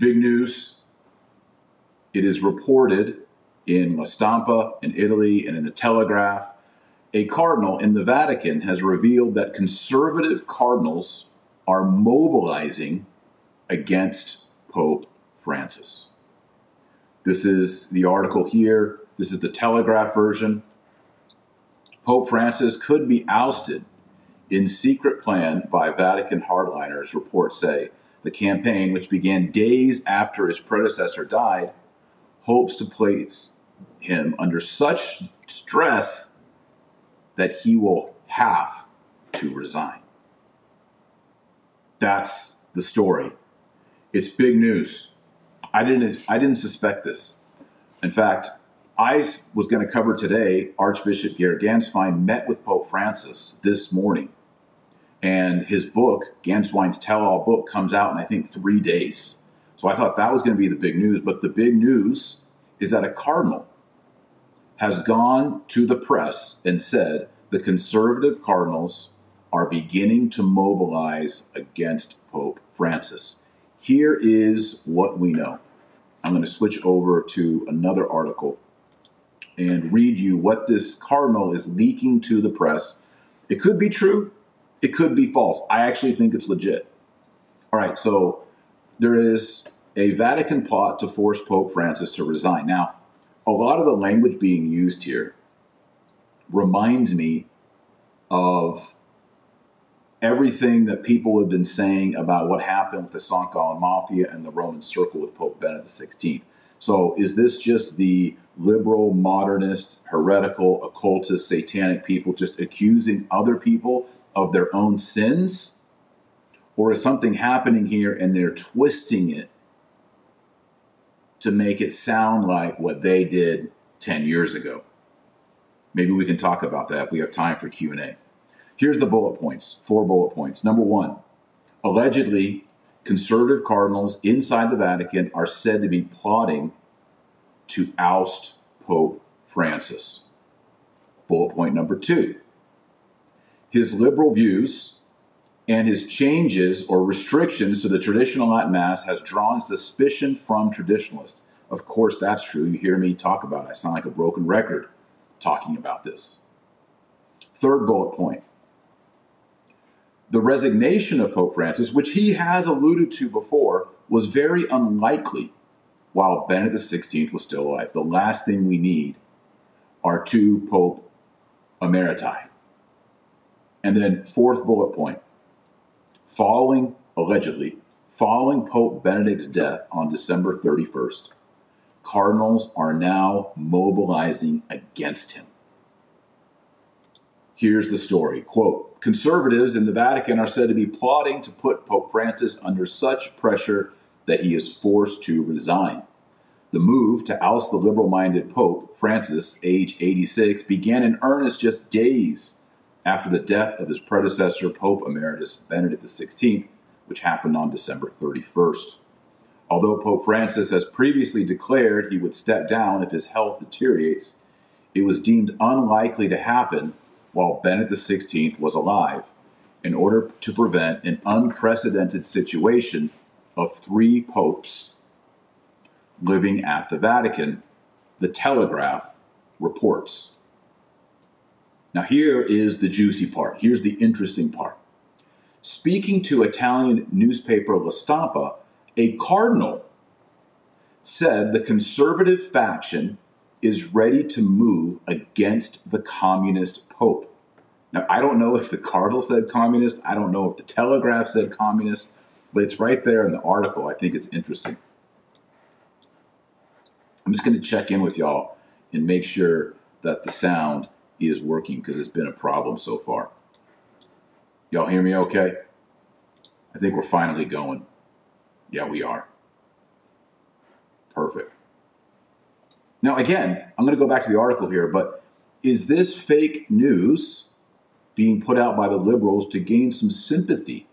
Big news. It is reported in La Stampa, in Italy, and in the Telegraph. A cardinal in the Vatican has revealed that conservative cardinals are mobilizing against Pope Francis. This is the article here. This is the Telegraph version. Pope Francis could be ousted in secret plan by Vatican hardliners, reports say. The campaign, which began days after his predecessor died, hopes to place him under such stress that he will have to resign. That's the story. It's big news. I didn't I didn't suspect this. In fact, I was going to cover today Archbishop Georg Gänswein met with Pope Francis this morning. And his book, Gänswein's Tell All book, comes out in I think three days. So I thought that was going to be the big news. But the big news is that a cardinal has gone to the press and said the conservative cardinals are beginning to mobilize against Pope Francis. Here is what we know. I'm going to switch over to another article and read you what this cardinal is leaking to the press. It could be true, it could be false. I actually think it's legit. All right, so there is a Vatican plot to force Pope Francis to resign. Now, a lot of the language being used here reminds me of everything that people have been saying about what happened with the St. Gallen Mafia and the Roman Circle with Pope Benedict XVI. So, is this just the liberal, modernist, heretical, occultist, satanic people just accusing other people of their own sins? Or is something happening here and they're twisting it to make it sound like what they did 10 years ago. Maybe we can talk about that if we have time for Q&A. Here's the bullet points, four bullet points. Number 1, allegedly conservative cardinals inside the Vatican are said to be plotting to oust Pope Francis. Bullet point number 2. His liberal views and his changes or restrictions to the traditional Latin Mass has drawn suspicion from traditionalists. Of course, that's true. You hear me talk about it. I sound like a broken record talking about this. Third bullet point the resignation of Pope Francis, which he has alluded to before, was very unlikely while Benedict XVI was still alive. The last thing we need are two Pope emeriti. And then, fourth bullet point Following, allegedly, following Pope Benedict's death on December 31st, cardinals are now mobilizing against him. Here's the story quote, Conservatives in the Vatican are said to be plotting to put Pope Francis under such pressure that he is forced to resign. The move to oust the liberal minded Pope Francis, age 86, began in earnest just days after the death of his predecessor, Pope Emeritus Benedict XVI, which happened on December 31st. Although Pope Francis has previously declared he would step down if his health deteriorates, it was deemed unlikely to happen while Benedict XVI was alive in order to prevent an unprecedented situation of three popes living at the Vatican, the Telegraph reports. Now, here is the juicy part. Here's the interesting part. Speaking to Italian newspaper La Stampa, a cardinal said the conservative faction is ready to move against the communist pope. Now, I don't know if the cardinal said communist, I don't know if the telegraph said communist, but it's right there in the article. I think it's interesting. I'm just going to check in with y'all and make sure that the sound is working because it's been a problem so far. Y'all hear me okay? I think we're finally going. Yeah, we are. Perfect. Now, again, I'm going to go back to the article here, but is this fake news being put out by the liberals to gain some sympathy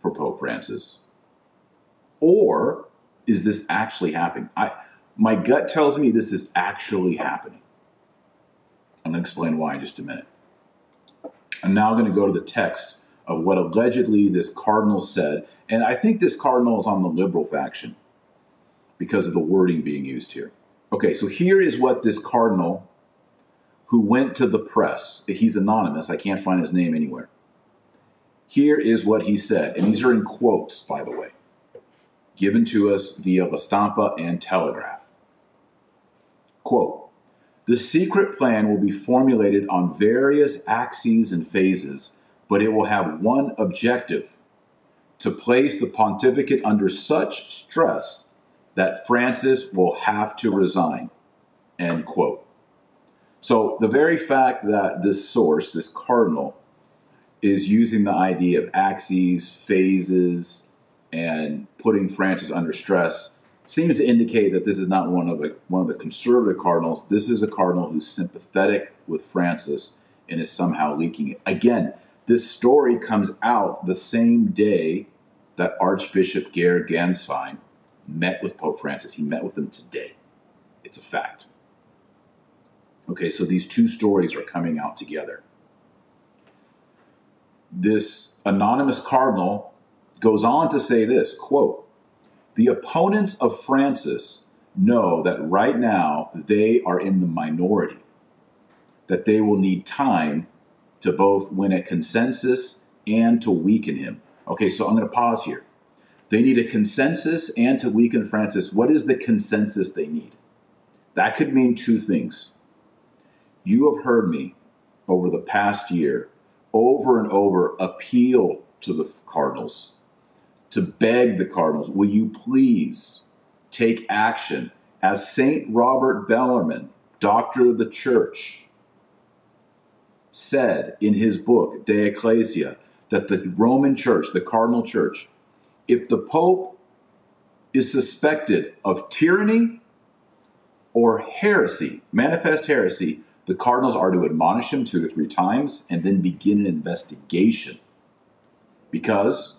for Pope Francis? Or is this actually happening? I, my gut tells me this is actually happening. I'm going to explain why in just a minute. I'm now going to go to the text of what allegedly this cardinal said. And I think this cardinal is on the liberal faction because of the wording being used here. Okay, so here is what this cardinal who went to the press, he's anonymous, I can't find his name anywhere. Here is what he said, and these are in quotes, by the way, given to us via La Stampa and Telegraph. Quote, the secret plan will be formulated on various axes and phases, but it will have one objective to place the pontificate under such stress that Francis will have to resign. End quote. So the very fact that this source, this cardinal, is using the idea of axes, phases, and putting Francis under stress seems to indicate that this is not one of the one of the conservative cardinals. This is a cardinal who's sympathetic with Francis and is somehow leaking it. Again, this story comes out the same day that Archbishop Georg Gänswein met with Pope Francis. He met with him today. It's a fact. Okay, so these two stories are coming out together. This anonymous cardinal goes on to say this quote, the opponents of Francis know that right now they are in the minority, that they will need time to both win a consensus and to weaken him. Okay, so I'm going to pause here. They need a consensus and to weaken Francis. What is the consensus they need? That could mean two things. You have heard me over the past year over and over appeal to the Cardinals, to beg the Cardinals, will you please take action? As St. Robert Bellarmine, doctor of the church, said in his book, De Ecclesia, that the Roman church, the cardinal church, if the Pope is suspected of tyranny or heresy, manifest heresy, the cardinals are to admonish him two to three times and then begin an investigation. Because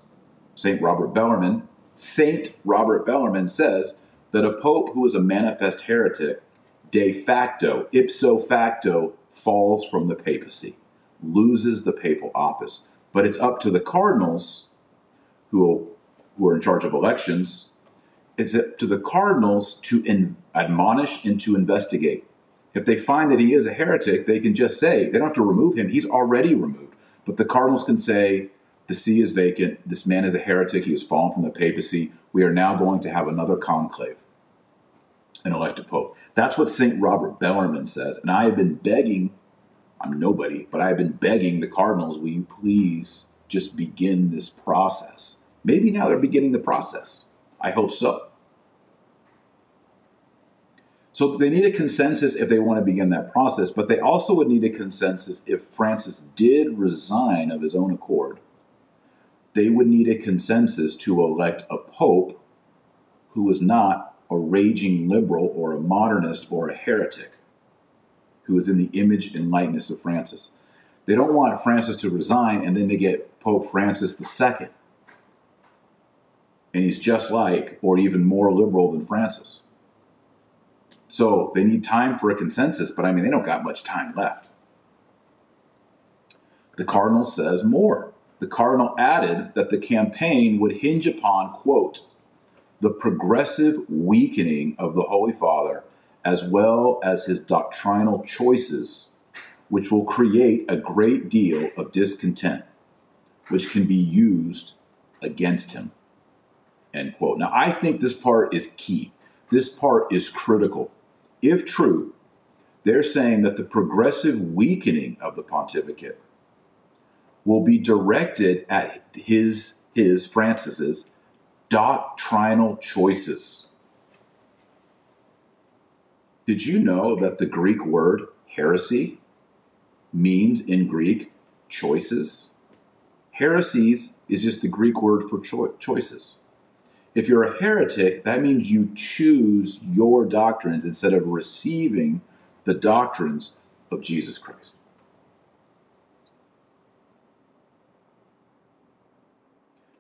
St. Robert Bellarmine, Saint Robert Bellarmine says that a pope who is a manifest heretic de facto, ipso facto, falls from the papacy, loses the papal office. But it's up to the cardinals who, who are in charge of elections, it's up to the cardinals to in, admonish and to investigate. If they find that he is a heretic, they can just say, they don't have to remove him, he's already removed. But the cardinals can say, the see is vacant, this man is a heretic, he has fallen from the papacy, we are now going to have another conclave and elect a pope. That's what St. Robert Bellarmine says. And I have been begging, I'm nobody, but I have been begging the cardinals, will you please just begin this process? Maybe now they're beginning the process. I hope so. So they need a consensus if they want to begin that process, but they also would need a consensus if Francis did resign of his own accord. They would need a consensus to elect a pope who was not a raging liberal or a modernist or a heretic, who is in the image and likeness of Francis. They don't want Francis to resign and then to get Pope Francis II. And he's just like, or even more liberal than Francis. So they need time for a consensus, but I mean, they don't got much time left. The Cardinal says more. The Cardinal added that the campaign would hinge upon, quote, the progressive weakening of the Holy Father, as well as his doctrinal choices, which will create a great deal of discontent, which can be used against him. End quote. Now, I think this part is key. This part is critical if true, they're saying that the progressive weakening of the pontificate will be directed at his, his, Francis's, doctrinal choices. Did you know that the Greek word heresy means in Greek choices? Heresies is just the Greek word for cho- choices. If you're a heretic, that means you choose your doctrines instead of receiving the doctrines of Jesus Christ.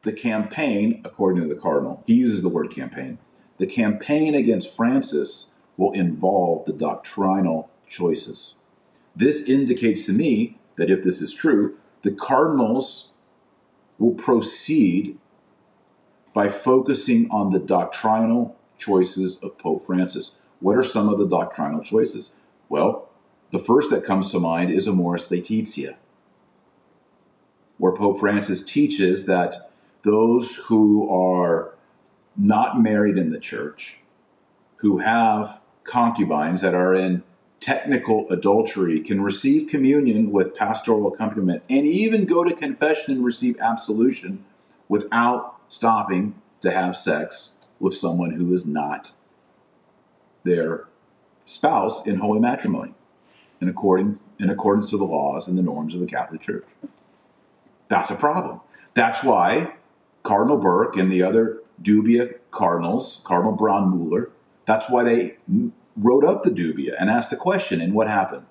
The campaign, according to the cardinal, he uses the word campaign. The campaign against Francis will involve the doctrinal choices. This indicates to me that if this is true, the cardinals will proceed by focusing on the doctrinal choices of Pope Francis. What are some of the doctrinal choices? Well, the first that comes to mind is Amoris Laetitia, where Pope Francis teaches that those who are not married in the church, who have concubines that are in technical adultery, can receive communion with pastoral accompaniment and even go to confession and receive absolution without stopping to have sex with someone who is not their spouse in holy matrimony in, according, in accordance to the laws and the norms of the Catholic Church. That's a problem. That's why Cardinal Burke and the other dubia cardinals, Cardinal Brandmüller, that's why they wrote up the dubia and asked the question, and what happened?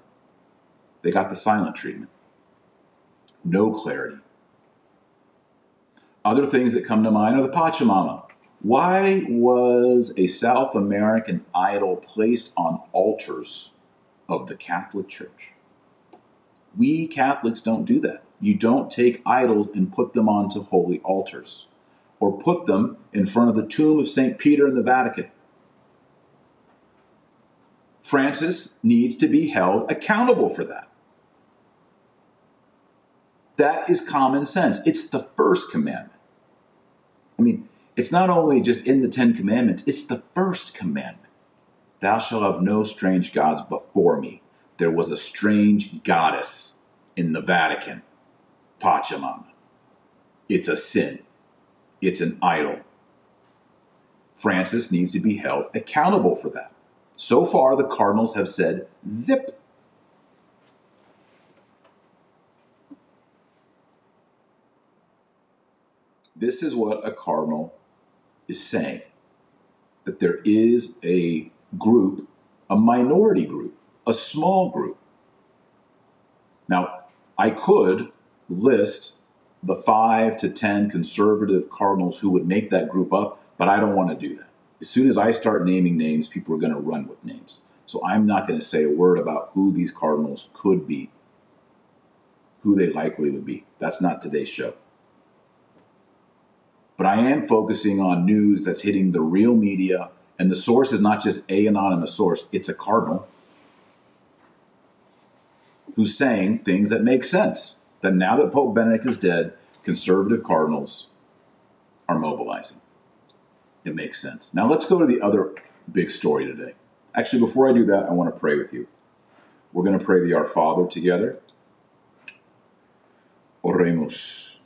They got the silent treatment. No clarity. Other things that come to mind are the Pachamama. Why was a South American idol placed on altars of the Catholic Church? We Catholics don't do that. You don't take idols and put them onto holy altars or put them in front of the tomb of St. Peter in the Vatican. Francis needs to be held accountable for that. That is common sense. It's the first commandment. I mean, it's not only just in the Ten Commandments, it's the first commandment. Thou shalt have no strange gods before me. There was a strange goddess in the Vatican, Pachamama. It's a sin, it's an idol. Francis needs to be held accountable for that. So far, the Cardinals have said zip. This is what a Cardinal is saying that there is a group, a minority group, a small group. Now, I could list the five to 10 conservative cardinals who would make that group up, but I don't want to do that. As soon as I start naming names, people are going to run with names. So I'm not going to say a word about who these cardinals could be, who they likely would be. That's not today's show. But I am focusing on news that's hitting the real media, and the source is not just a anonymous source, it's a cardinal who's saying things that make sense. That now that Pope Benedict is dead, conservative cardinals are mobilizing. It makes sense. Now let's go to the other big story today. Actually, before I do that, I want to pray with you. We're going to pray the Our Father together. Oremus.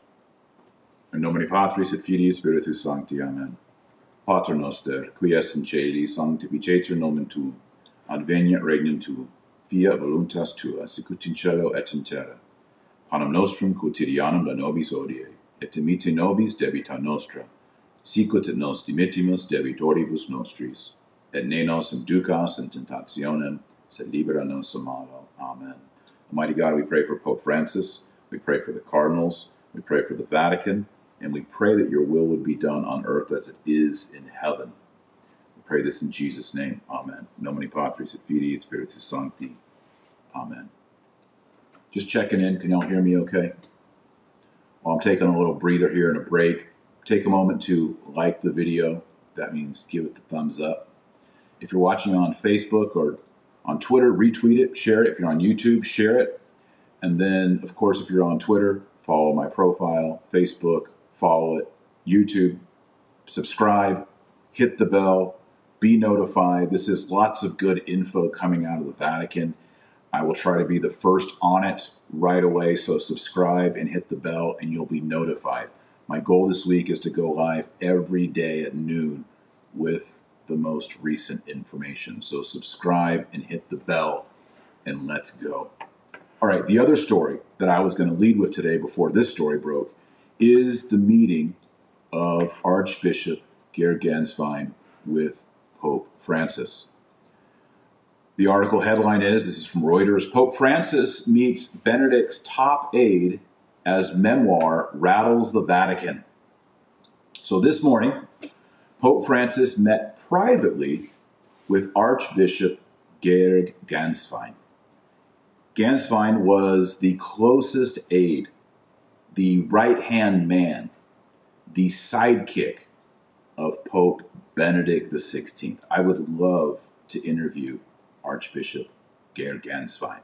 In nomine Patris et Filii Spiritus Sancti. Amen. Pater noster, qui es in celi, sanctificetur nomen tuum, adveniat regnum tuum, fiat voluntas tua, sicut in cielo et in terra. Panem nostrum quotidianum da nobis odie, et dimite nobis debita nostra, sicut et nos dimittimus debitoribus nostris, et ne nos inducas in tentationem, sed libera nos a malo. Amen. Almighty God, we pray for Pope Francis, we pray for the cardinals, we pray for the Vatican, and we pray that your will would be done on earth as it is in heaven. We pray this in Jesus' name. Amen. Nomine Patris et Filii et Spiritus Sancti. Amen. Just checking in. Can y'all hear me okay? While I'm taking a little breather here and a break, take a moment to like the video. That means give it the thumbs up. If you're watching on Facebook or on Twitter, retweet it, share it. If you're on YouTube, share it. And then, of course, if you're on Twitter, follow my profile, Facebook, follow it, YouTube, subscribe, hit the bell, be notified. This is lots of good info coming out of the Vatican. I will try to be the first on it right away, so subscribe and hit the bell, and you'll be notified. My goal this week is to go live every day at noon with the most recent information. So subscribe and hit the bell, and let's go. All right, the other story that I was going to lead with today before this story broke is the meeting of Archbishop Georg Gänswein with Pope Francis. The article headline is this is from Reuters Pope Francis meets Benedict's top aide as memoir rattles the Vatican. So this morning, Pope Francis met privately with Archbishop Georg Gänswein. Gänswein was the closest aide the right hand man, the sidekick of Pope Benedict XVI. I would love to interview Archbishop Georg Gänswein.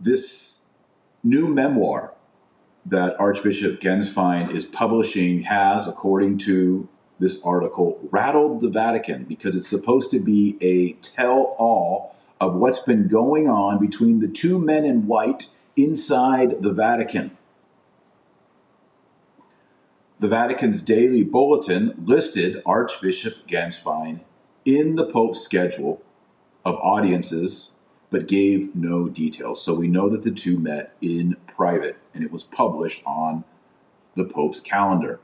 This new memoir that Archbishop Gänswein is publishing has, according to this article, rattled the Vatican because it's supposed to be a tell all of what's been going on between the two men in white inside the Vatican. The Vatican's daily bulletin listed Archbishop Gänswein in the Pope's schedule of audiences, but gave no details. So we know that the two met in private, and it was published on the Pope's calendar.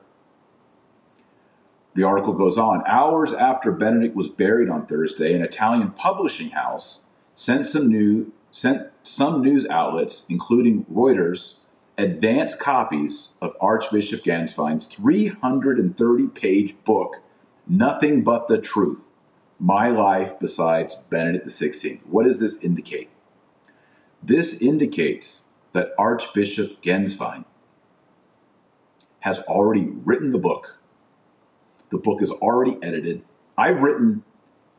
The article goes on Hours after Benedict was buried on Thursday, an Italian publishing house sent some new sent some news outlets, including Reuters, advance copies of Archbishop Gänswein's 330 page book, Nothing But the Truth My Life Besides Benedict XVI. What does this indicate? This indicates that Archbishop Gänswein has already written the book. The book is already edited. I've written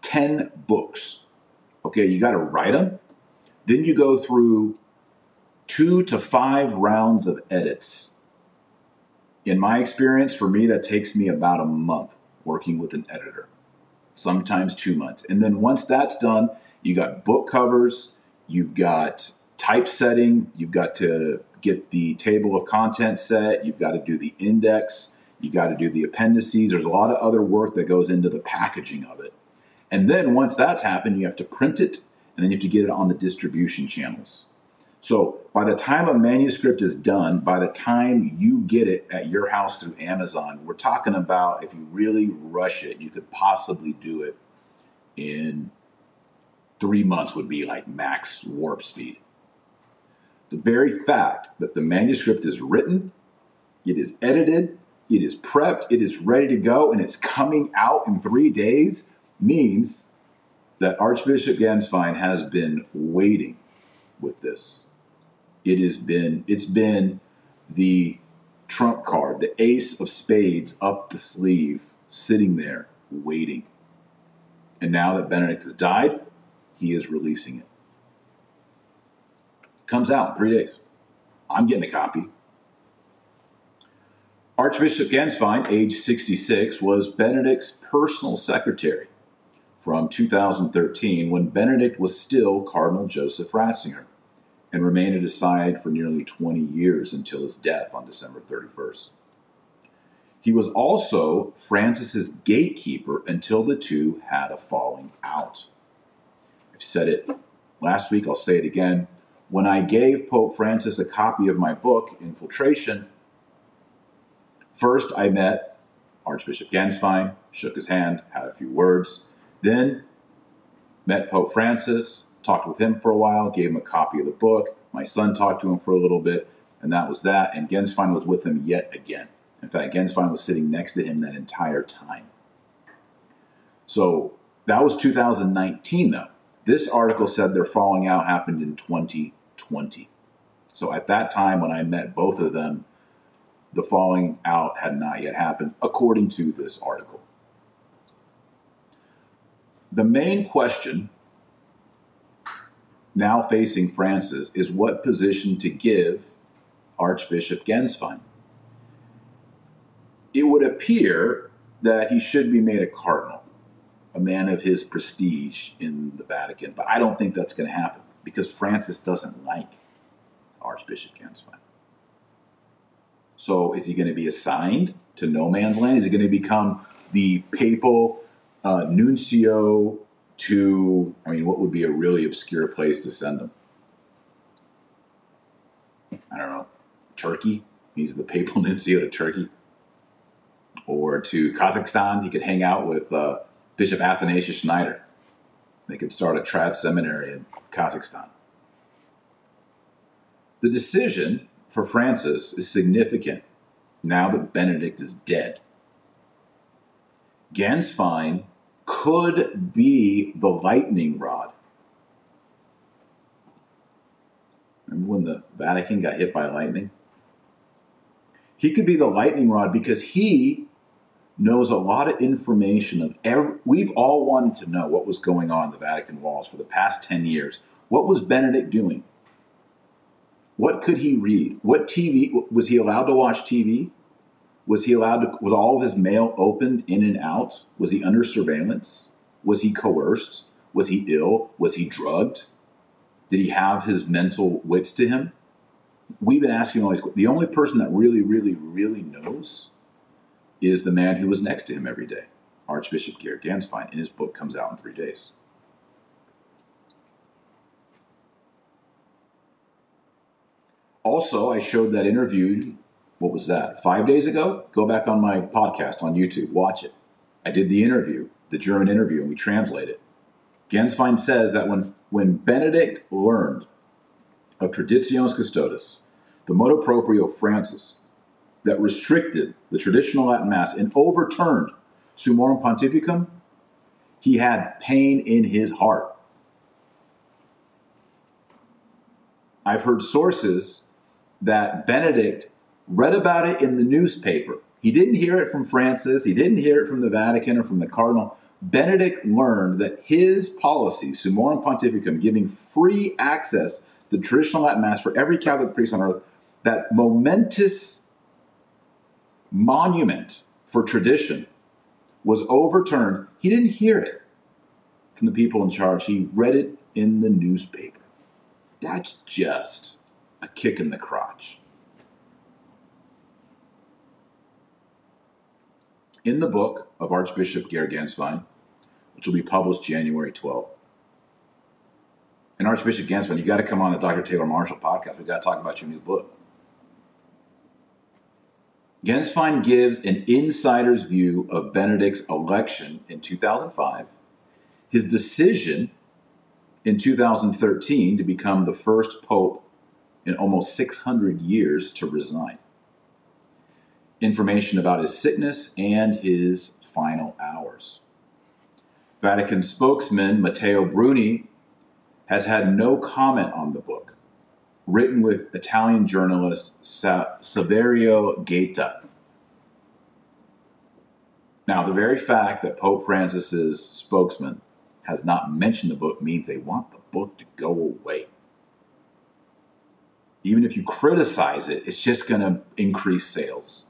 10 books. Okay, you got to write them. Then you go through two to five rounds of edits. In my experience, for me, that takes me about a month working with an editor, sometimes two months. And then once that's done, you got book covers, you've got typesetting, you've got to get the table of contents set, you've got to do the index, you got to do the appendices. There's a lot of other work that goes into the packaging of it. And then once that's happened, you have to print it and then you have to get it on the distribution channels. So by the time a manuscript is done, by the time you get it at your house through Amazon, we're talking about if you really rush it, you could possibly do it in three months, would be like max warp speed. The very fact that the manuscript is written, it is edited, it is prepped, it is ready to go, and it's coming out in three days means that Archbishop Gänswein has been waiting with this. It has been it's been the trump card, the ace of spades up the sleeve, sitting there waiting. And now that Benedict has died, he is releasing it. Comes out in three days. I'm getting a copy. Archbishop Gänswein, age 66, was Benedict's personal secretary from 2013 when Benedict was still Cardinal Joseph Ratzinger and remained at his side for nearly 20 years until his death on December 31st. He was also Francis's gatekeeper until the two had a falling out. I've said it last week, I'll say it again. When I gave Pope Francis a copy of my book, Infiltration, first I met Archbishop Gänswein, shook his hand, had a few words. Then met Pope Francis, talked with him for a while, gave him a copy of the book. My son talked to him for a little bit, and that was that. And Gänswein was with him yet again. In fact, Gänswein was sitting next to him that entire time. So that was 2019, though. This article said their falling out happened in 2020. So at that time, when I met both of them, the falling out had not yet happened, according to this article. The main question now facing Francis is what position to give Archbishop Gänswein. It would appear that he should be made a cardinal, a man of his prestige in the Vatican, but I don't think that's going to happen because Francis doesn't like Archbishop Gänswein. So is he going to be assigned to no man's land? Is he going to become the papal uh, nuncio to, I mean, what would be a really obscure place to send him? I don't know, Turkey. He's the papal nuncio to Turkey. Or to Kazakhstan. He could hang out with uh, Bishop Athanasius Schneider. They could start a trad seminary in Kazakhstan. The decision for Francis is significant now that Benedict is dead. Gänswein could be the lightning rod Remember when the Vatican got hit by lightning? He could be the lightning rod because he knows a lot of information of every, we've all wanted to know what was going on in the Vatican walls for the past 10 years. What was Benedict doing? What could he read? What TV was he allowed to watch TV? Was he allowed to was all of his mail opened in and out? Was he under surveillance? Was he coerced? Was he ill? Was he drugged? Did he have his mental wits to him? We've been asking all these the only person that really, really, really knows is the man who was next to him every day, Archbishop Gerd Gänswein, and his book comes out in three days. Also, I showed that interview, what was that, five days ago? Go back on my podcast on YouTube, watch it. I did the interview, the German interview, and we translate it. Gänswein says that when, when Benedict learned of Traditionis Custodes, the motu proprio of Francis, that restricted the traditional Latin Mass and overturned Summorum Pontificum, he had pain in his heart. I've heard sources that Benedict read about it in the newspaper. He didn't hear it from Francis, he didn't hear it from the Vatican or from the Cardinal. Benedict learned that his policy, Summorum Pontificum, giving free access to the traditional Latin Mass for every Catholic priest on earth, that momentous monument for tradition was overturned. He didn't hear it from the people in charge, he read it in the newspaper. That's just a kick in the crotch. In the book of Archbishop Gerd Gänswein, which will be published January 12th, and Archbishop Gänswein, you got to come on the Dr. Taylor Marshall podcast. We got to talk about your new book. Gänswein gives an insider's view of Benedict's election in 2005, his decision in 2013 to become the first pope in almost 600 years to resign. Information about his sickness and his final hours. Vatican spokesman Matteo Bruni has had no comment on the book, written with Italian journalist Sa- Saverio Gaeta. Now, the very fact that Pope Francis's spokesman has not mentioned the book means they want the book to go away even if you criticize it, it's just going to increase sales.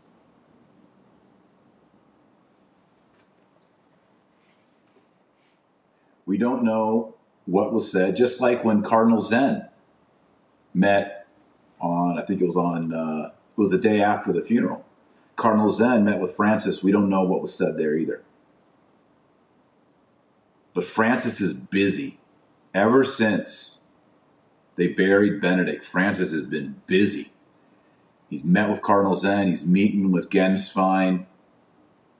We don't know what was said, just like when Cardinal Zen met on, I think it was on, uh, it was the day after the funeral. Cardinal Zen met with Francis. We don't know what was said there either. But Francis is busy ever since they buried Benedict. Francis has been busy. He's met with Cardinal Zen. He's meeting with Gänswein.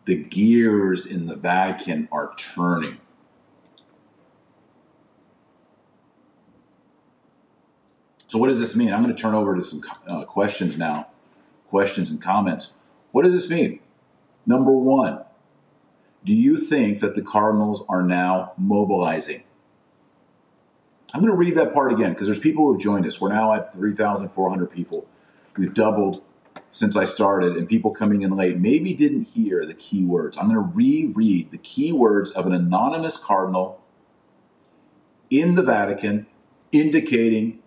The gears in the Vatican are turning. So, what does this mean? I'm going to turn over to some uh, questions now, questions and comments. What does this mean? Number one, do you think that the Cardinals are now mobilizing? I'm going to read that part again because there's people who have joined us. We're now at 3,400 people. We've doubled since I started, and people coming in late maybe didn't hear the key words. I'm going to reread the key words of an anonymous cardinal in the Vatican indicating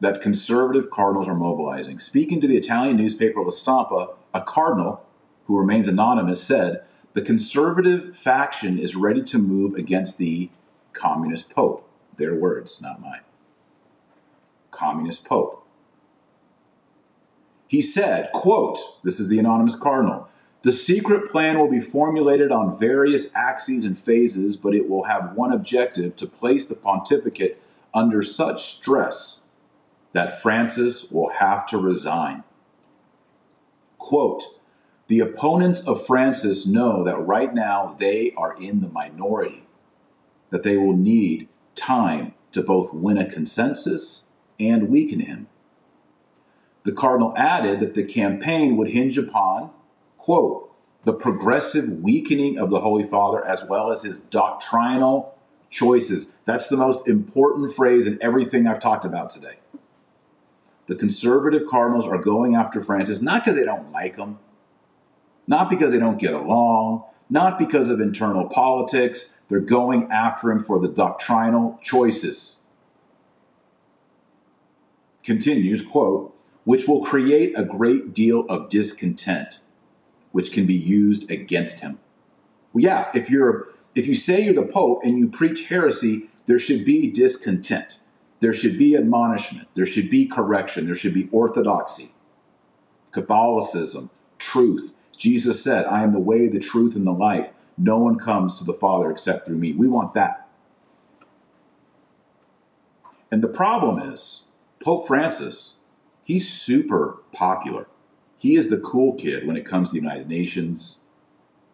that conservative cardinals are mobilizing. Speaking to the Italian newspaper La Stampa, a cardinal who remains anonymous said, The conservative faction is ready to move against the communist pope. Their words, not mine. Communist Pope. He said, quote, this is the anonymous cardinal, the secret plan will be formulated on various axes and phases, but it will have one objective to place the pontificate under such stress that Francis will have to resign. Quote, the opponents of Francis know that right now they are in the minority, that they will need time to both win a consensus and weaken him. The cardinal added that the campaign would hinge upon, quote, the progressive weakening of the Holy Father as well as his doctrinal choices. That's the most important phrase in everything I've talked about today. The conservative cardinals are going after Francis not because they don't like him, not because they don't get along, not because of internal politics. They're going after him for the doctrinal choices. Continues, quote, which will create a great deal of discontent, which can be used against him. Well, yeah, if you're if you say you're the Pope and you preach heresy, there should be discontent. There should be admonishment. There should be correction. There should be orthodoxy, Catholicism, truth. Jesus said, I am the way, the truth, and the life. No one comes to the Father except through me. We want that. And the problem is, Pope Francis, he's super popular. He is the cool kid when it comes to the United Nations,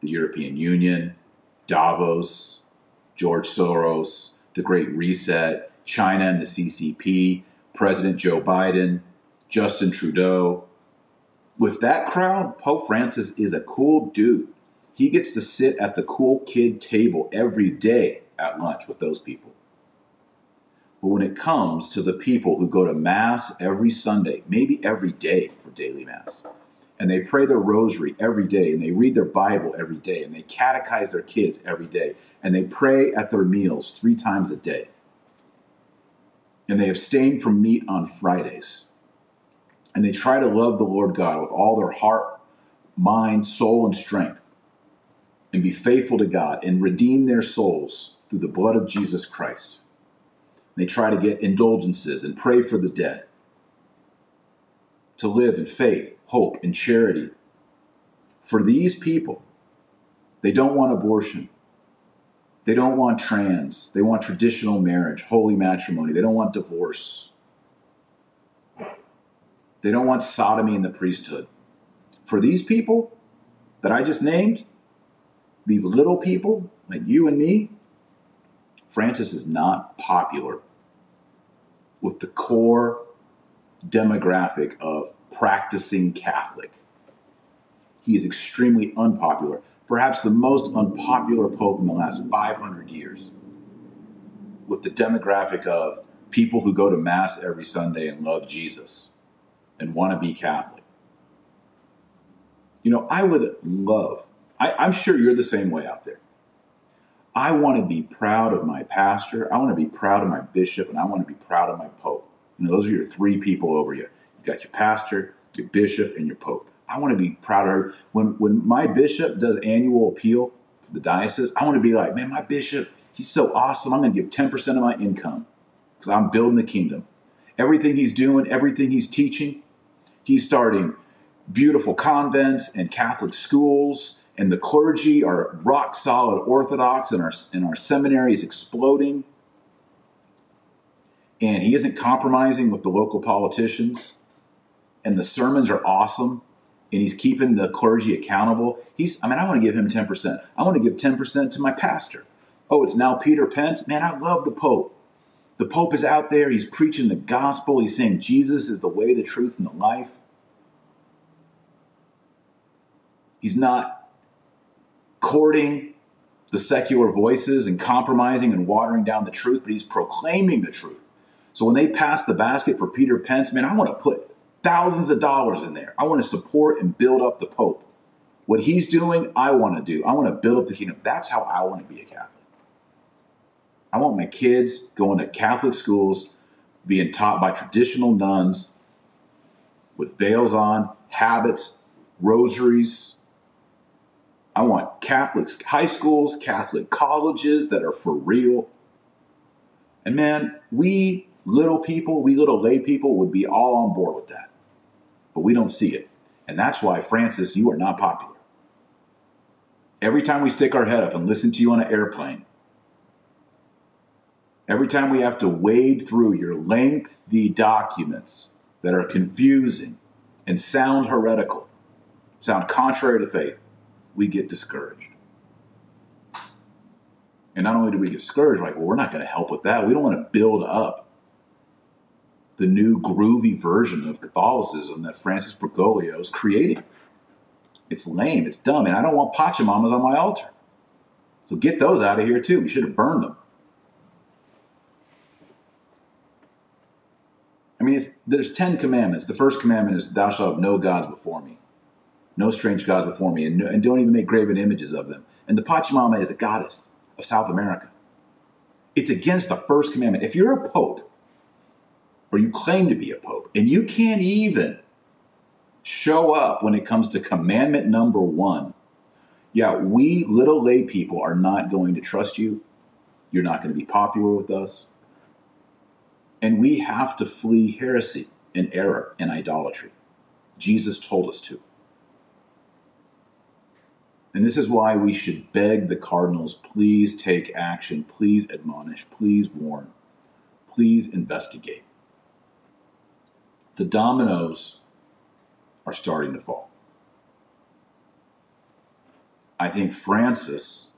the European Union, Davos, George Soros, the Great Reset, China and the CCP, President Joe Biden, Justin Trudeau. With that crowd, Pope Francis is a cool dude. He gets to sit at the cool kid table every day at lunch with those people. But when it comes to the people who go to Mass every Sunday, maybe every day for daily Mass, and they pray their rosary every day, and they read their Bible every day, and they catechize their kids every day, and they pray at their meals three times a day, and they abstain from meat on Fridays, and they try to love the Lord God with all their heart, mind, soul, and strength, and be faithful to God and redeem their souls through the blood of Jesus Christ. They try to get indulgences and pray for the dead, to live in faith, hope, and charity. For these people, they don't want abortion. They don't want trans. They want traditional marriage, holy matrimony. They don't want divorce. They don't want sodomy in the priesthood. For these people that I just named, these little people like you and me, Francis is not popular with the core demographic of practicing Catholic. He is extremely unpopular, perhaps the most unpopular pope in the last 500 years, with the demographic of people who go to Mass every Sunday and love Jesus and want to be Catholic. You know, I would love, I, I'm sure you're the same way out there. I want to be proud of my pastor, I want to be proud of my bishop, and I want to be proud of my pope. You know, those are your three people over you You got your pastor, your bishop, and your pope. I want to be proud of. When when my bishop does annual appeal for the diocese, I want to be like, man, my bishop, he's so awesome. I'm going to give 10% of my income because I'm building the kingdom. Everything he's doing, everything he's teaching, he's starting beautiful convents and Catholic schools, and the clergy are rock solid Orthodox, and our and our seminary is exploding. And he isn't compromising with the local politicians and the sermons are awesome and he's keeping the clergy accountable. He's, I mean, I want to give him 10%. I want to give 10% to my pastor. Oh, it's now Peter's Pence. Man, I love the Pope. The Pope is out there. He's preaching the gospel. He's saying Jesus is the way, the truth, and the life. He's not courting the secular voices and compromising and watering down the truth, but he's proclaiming the truth. So when they pass the basket for Peter's Pence, man, I want to put thousands of dollars in there. I want to support and build up the Pope. What he's doing, I want to do. I want to build up the kingdom. That's how I want to be a Catholic. I want my kids going to Catholic schools, being taught by traditional nuns with veils on, habits, rosaries. I want Catholics, high schools, Catholic colleges that are for real. And man, we little people, we little lay people would be all on board with that but we don't see it. And that's why, Francis, you are not popular. Every time we stick our head up and listen to you on an airplane, every time we have to wade through your lengthy documents that are confusing and sound heretical, sound contrary to faith, we get discouraged. And not only do we get discouraged, like, well, we're not going to help with that. We don't want to build up the new groovy version of Catholicism that Francis Bergoglio is creating. It's lame, it's dumb, and I don't want Pachamamas on my altar. So get those out of here too. We should have burned them. I mean, there's 10 commandments. The first commandment is, Thou shalt have no gods before me, no strange gods before me, and, no, and don't even make graven images of them. And the Pachamama is a goddess of South America. It's against the first commandment. If you're a pope, or you claim to be a pope, and you can't even show up when it comes to commandment number one, yeah, we little lay people are not going to trust you. You're not going to be popular with us. And we have to flee heresy and error and idolatry. Jesus told us to. And this is why we should beg the cardinals please take action, please admonish, please warn, please investigate. The dominoes are starting to fall. I think Francis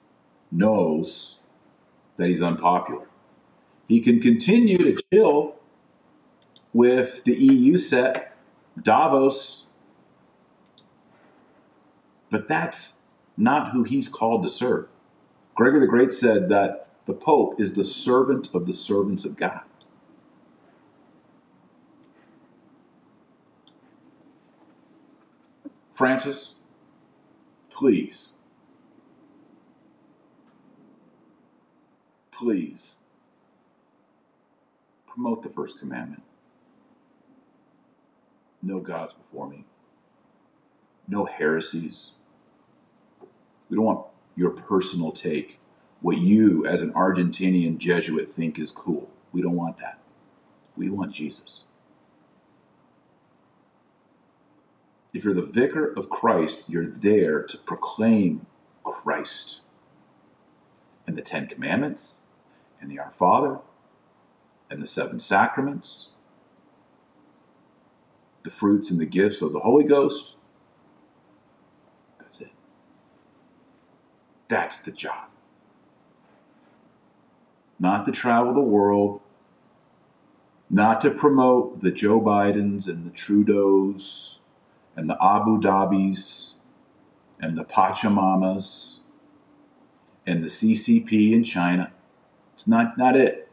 knows that he's unpopular. He can continue to chill with the EU set, Davos, but that's not who he's called to serve. Gregory the Great said that the Pope is the servant of the servants of God. Francis, please, please promote the first commandment. No gods before me. No heresies. We don't want your personal take, what you as an Argentinian Jesuit think is cool. We don't want that. We want Jesus. If you're the vicar of Christ, you're there to proclaim Christ and the Ten Commandments and the Our Father and the seven sacraments, the fruits and the gifts of the Holy Ghost. That's it. That's the job. Not to travel the world, not to promote the Joe Bidens and the Trudeaus and the Abu Dhabis and the Pachamamas and the CCP in China. It's not, not it.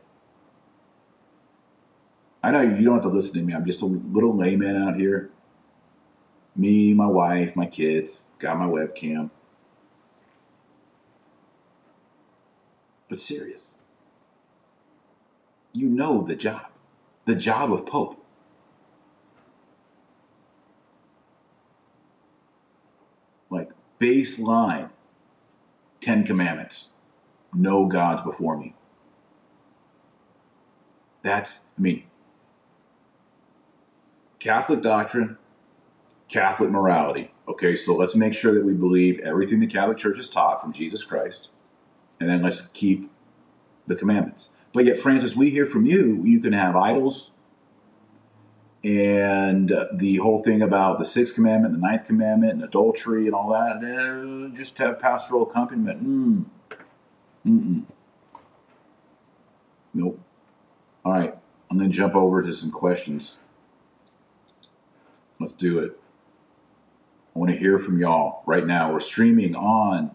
I know you don't have to listen to me. I'm just a little layman out here. Me, my wife, my kids, got my webcam. But serious. You know the job. The job of Pope. Like baseline Ten Commandments. No gods before me. That's, I mean, Catholic doctrine, Catholic morality. Okay, so let's make sure that we believe everything the Catholic Church has taught from Jesus Christ, and then let's keep the commandments. But yet, Francis, we hear from you, you can have idols, and the whole thing about the sixth commandment, the ninth commandment, and adultery and all that, uh, just have pastoral accompaniment. Mm. Mm-mm. Nope. All right, I'm going to jump over to some questions. Let's do it. I want to hear from y'all right now. We're streaming on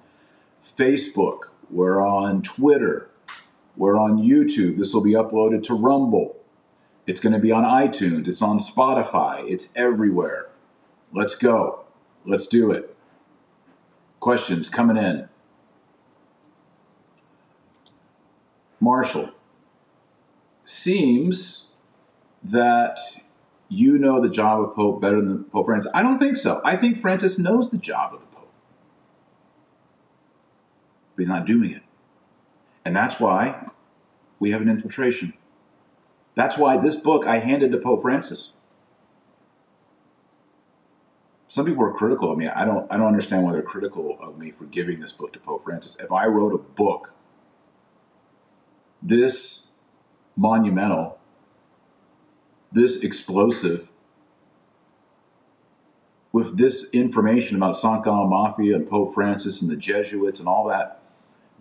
Facebook, we're on Twitter, we're on YouTube. This will be uploaded to Rumble. It's going to be on iTunes, it's on Spotify, it's everywhere. Let's go. Let's do it. Questions coming in. Marshall, seems that you know the job of Pope better than Pope Francis. I don't think so. I think Francis knows the job of the Pope, but he's not doing it. And that's why we have an infiltration. That's why this book I handed to Pope Francis. Some people are critical of me. I don't I don't understand why they're critical of me for giving this book to Pope Francis. If I wrote a book this monumental this explosive with this information about. Gallen Mafia and Pope Francis and the Jesuits and all that,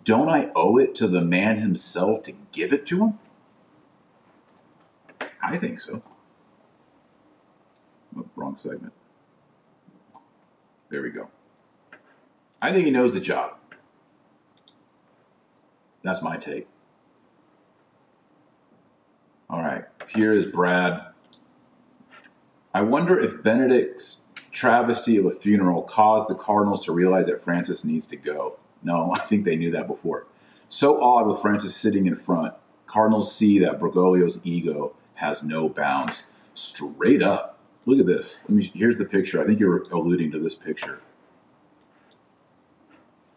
don't I owe it to the man himself to give it to him? I think so. Oh, wrong segment. There we go. I think he knows the job. That's my take. All right, here is Brad I wonder if Benedict's travesty of a funeral caused the Cardinals to realize that Francis needs to go. No, I think they knew that before. So odd with Francis sitting in front. Cardinals see that Bergoglio's ego has no bounds. Straight up. Look at this. Me, here's the picture. I think you're alluding to this picture.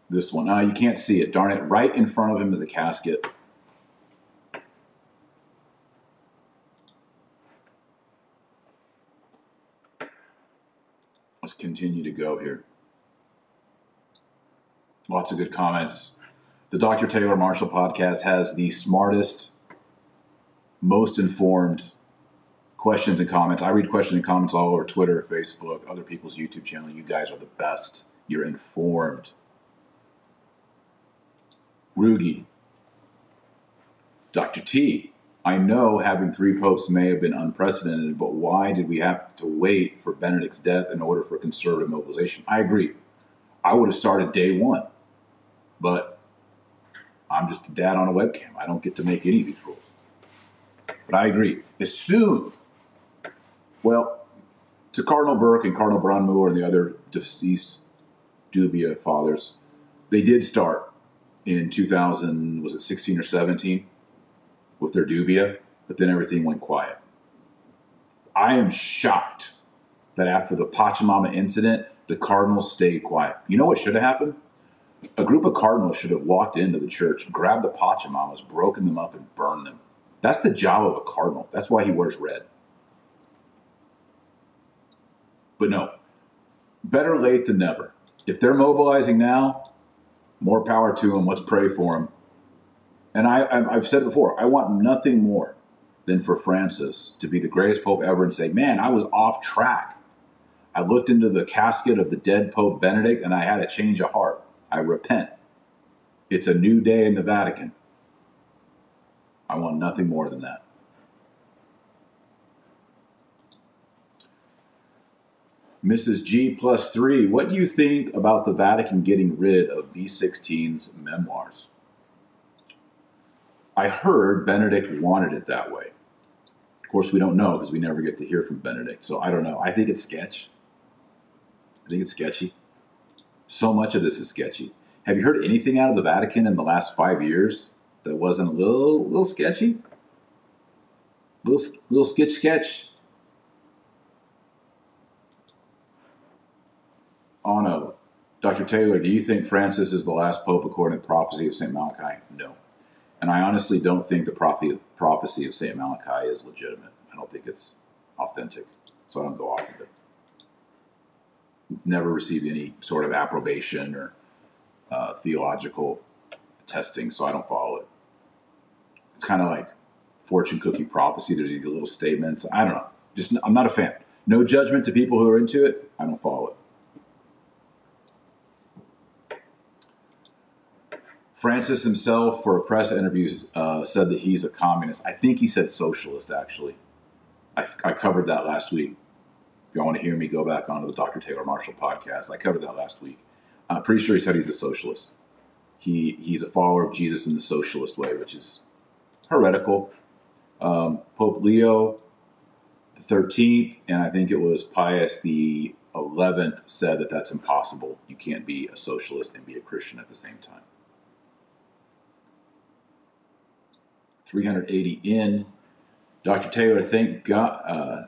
This one. Ah, you can't see it. Darn it. Right in front of him is the casket. Let's continue to go here. Lots of good comments. The Dr. Taylor Marshall podcast has the smartest, most informed questions and comments. I read questions and comments all over Twitter, Facebook, other people's YouTube channel. You guys are the best. You're informed. Rugi. Dr. T. I know having three popes may have been unprecedented, but why did we have to wait for Benedict's death in order for conservative mobilization? I agree. I would have started day one, but I'm just a dad on a webcam. I don't get to make any of these rules. But I agree. As soon, well, to Cardinal Burke and Cardinal Brandmüller and the other deceased dubia fathers, they did start in 2000, was it 16 or 17? with their dubia, but then everything went quiet. I am shocked that after the Pachamama incident, the Cardinals stayed quiet. You know what should have happened? A group of Cardinals should have walked into the church, grabbed the Pachamamas, broken them up, and burned them. That's the job of a Cardinal. That's why he wears red. But no, better late than never. If they're mobilizing now, more power to them. Let's pray for them. And I, I've said before, I want nothing more than for Francis to be the greatest pope ever and say, man, I was off track. I looked into the casket of the dead Pope Benedict and I had a change of heart. I repent. It's a new day in the Vatican. I want nothing more than that. Mrs. G plus three, what do you think about the Vatican getting rid of B16's memoirs? I heard Benedict wanted it that way. Of course, we don't know because we never get to hear from Benedict. So I don't know. I think it's sketch. I think it's sketchy. So much of this is sketchy. Have you heard anything out of the Vatican in the last five years that wasn't a little, little sketchy? Little, little sketch, sketch. Oh no. Dr. Taylor, do you think Francis is the last pope according to the prophecy of St. Malachi? No. And I honestly don't think the prophecy of St. Malachi is legitimate. I don't think it's authentic. So I don't go off of it. Never received any sort of approbation or uh, theological testing, so I don't follow it. It's kind of like fortune cookie prophecy. There's these little statements. I don't know. Just I'm not a fan. No judgment to people who are into it. I don't follow it. Francis himself, for a press interviews, uh, said that he's a communist. I think he said socialist, actually. I, I covered that last week. If y'all want to hear me, go back onto the Dr. Taylor Marshall podcast. I covered that last week. I'm pretty sure he said he's a socialist. He, he's a follower of Jesus in the socialist way, which is heretical. Um, Pope Leo XIII, and I think it was Pius the 11th, said that that's impossible. You can't be a socialist and be a Christian at the same time. 380 in. Dr. Taylor, thank God, uh,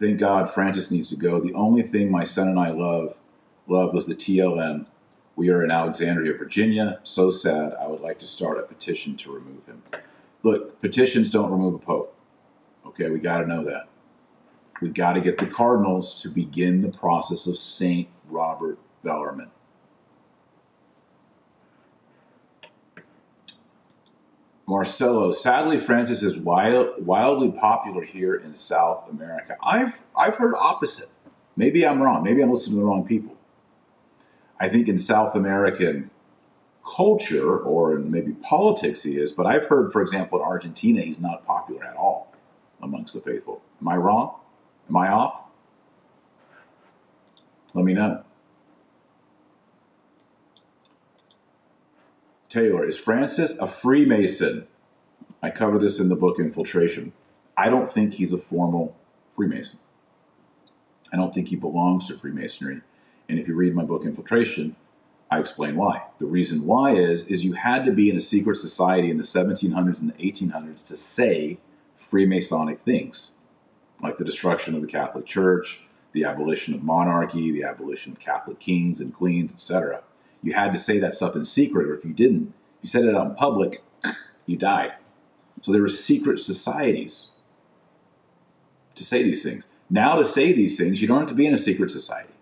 thank God Francis needs to go. The only thing my son and I love, love was the TLM. We are in Alexandria, Virginia. So sad. I would like to start a petition to remove him. Look, petitions don't remove a pope. Okay, we got to know that. We got to get the cardinals to begin the process of Saint Robert Bellarmine. Marcelo, sadly, Francis is wild, wildly popular here in South America. I've I've heard opposite. Maybe I'm wrong. Maybe I'm listening to the wrong people. I think in South American culture or in maybe politics he is, but I've heard, for example, in Argentina he's not popular at all amongst the faithful. Am I wrong? Am I off? Let me know. Taylor, is Francis a Freemason? I cover this in the book Infiltration. I don't think he's a formal Freemason. I don't think he belongs to Freemasonry. And if you read my book, Infiltration, I explain why. The reason why is is you had to be in a secret society in the 1700s and the 1800s to say Freemasonic things, like the destruction of the Catholic Church, the abolition of monarchy, the abolition of Catholic kings and queens, etc. You had to say that stuff in secret, or if you didn't, if you said it out in public, you died. So there were secret societies to say these things. Now, to say these things, you don't have to be in a secret society.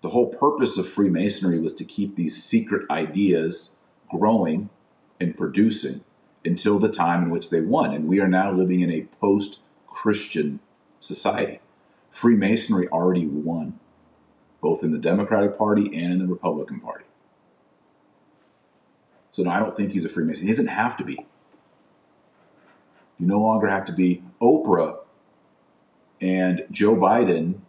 The whole purpose of Freemasonry was to keep these secret ideas growing and producing until the time in which they won. And we are now living in a post Christian society. Freemasonry already won, both in the Democratic Party and in the Republican Party. So, no, I don't think he's a Freemason. He doesn't have to be. You no longer have to be Oprah and Joe Biden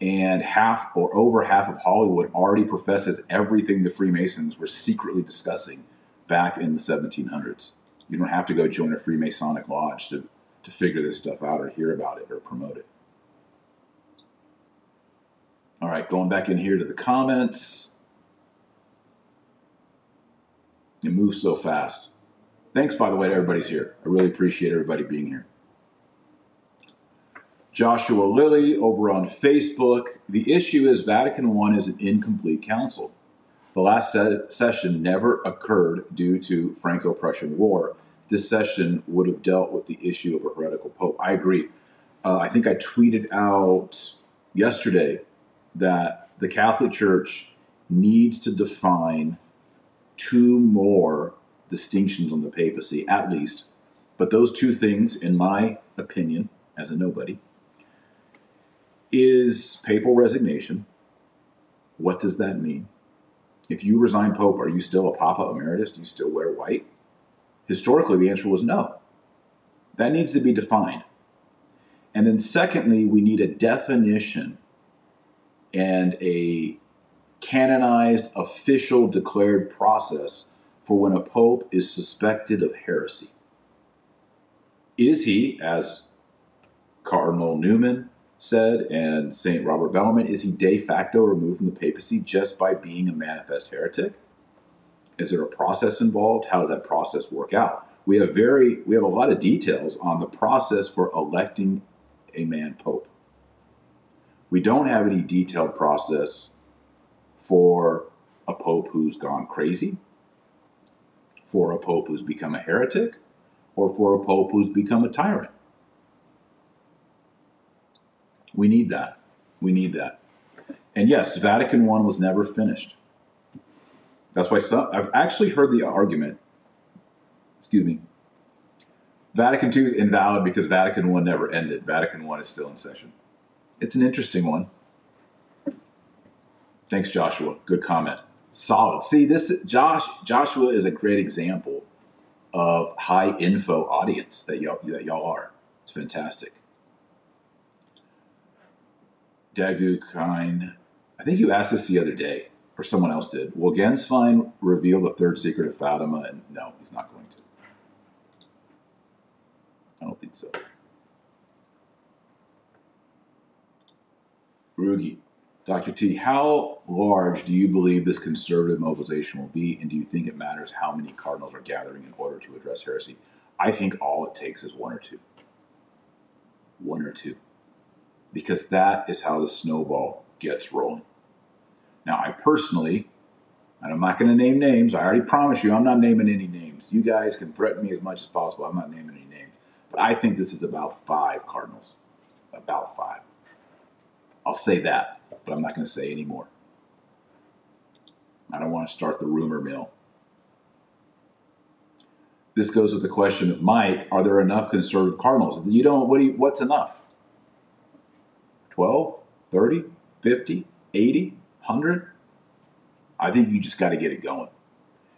and half or over half of Hollywood already professes everything the Freemasons were secretly discussing back in the 1700s. You don't have to go join a Freemasonic lodge to, to figure this stuff out or hear about it or promote it. All right, going back in here to the comments. It moves so fast. Thanks, by the way, to everybody's here. I really appreciate everybody being here. Joshua Lilly over on Facebook. The issue is Vatican I is an incomplete council. The last se- session never occurred due to Franco-Prussian War. This session would have dealt with the issue of a heretical pope. I agree. Uh, I think I tweeted out yesterday that the Catholic Church needs to define two more distinctions on the papacy, at least. But those two things, in my opinion, as a nobody, is papal resignation. What does that mean? If you resign Pope, are you still a Papa Emeritus? Do you still wear white? Historically, the answer was no. That needs to be defined. And then, secondly, we need a definition and a canonized, official, declared process for when a pope is suspected of heresy. Is he, as Cardinal Newman said, and St. Robert Bellarmine, is he de facto removed from the papacy just by being a manifest heretic? Is there a process involved? How does that process work out? We have very we have a lot of details on the process for electing a man pope. We don't have any detailed process for a pope who's gone crazy, for a pope who's become a heretic, or for a pope who's become a tyrant. We need that. We need that. And yes, Vatican I was never finished. That's why some, I've actually heard the argument, excuse me, Vatican II is invalid because Vatican I never ended. Vatican I is still in session. It's an interesting one. Thanks, Joshua. Good comment. Solid. See, this Josh Joshua is a great example of high info audience that y'all that y'all are. It's fantastic. Dagu Kine, I think you asked this the other day, or someone else did. Will Gänswein reveal the third secret of Fatima? And no, he's not going to. I don't think so. Rugi, Dr. T, how large do you believe this conservative mobilization will be, and do you think it matters how many cardinals are gathering in order to address heresy? I think all it takes is one or two. One or two because that is how the snowball gets rolling. Now, I personally, and I'm not going to name names, I already promise you, I'm not naming any names. You guys can threaten me as much as possible. I'm not naming any names. But I think this is about five Cardinals. About five. I'll say that, but I'm not going to say any more. I don't want to start the rumor mill. This goes with the question of Mike: Are there enough conservative Cardinals? You don't. What do you, What's enough? 12, 30, 50, 80, 100. I think you just got to get it going.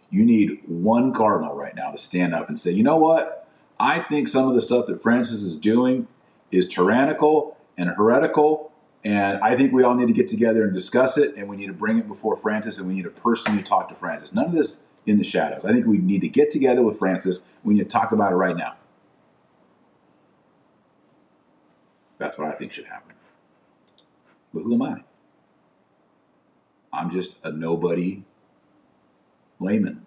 You need one cardinal right now to stand up and say, you know what? I think some of the stuff that Francis is doing is tyrannical and heretical, and I think we all need to get together and discuss it, and we need to bring it before Francis, and we need to personally talk to Francis. None of this in the shadows. I think we need to get together with Francis. We need to talk about it right now. That's what I think should happen. But who am I? I'm just a nobody layman.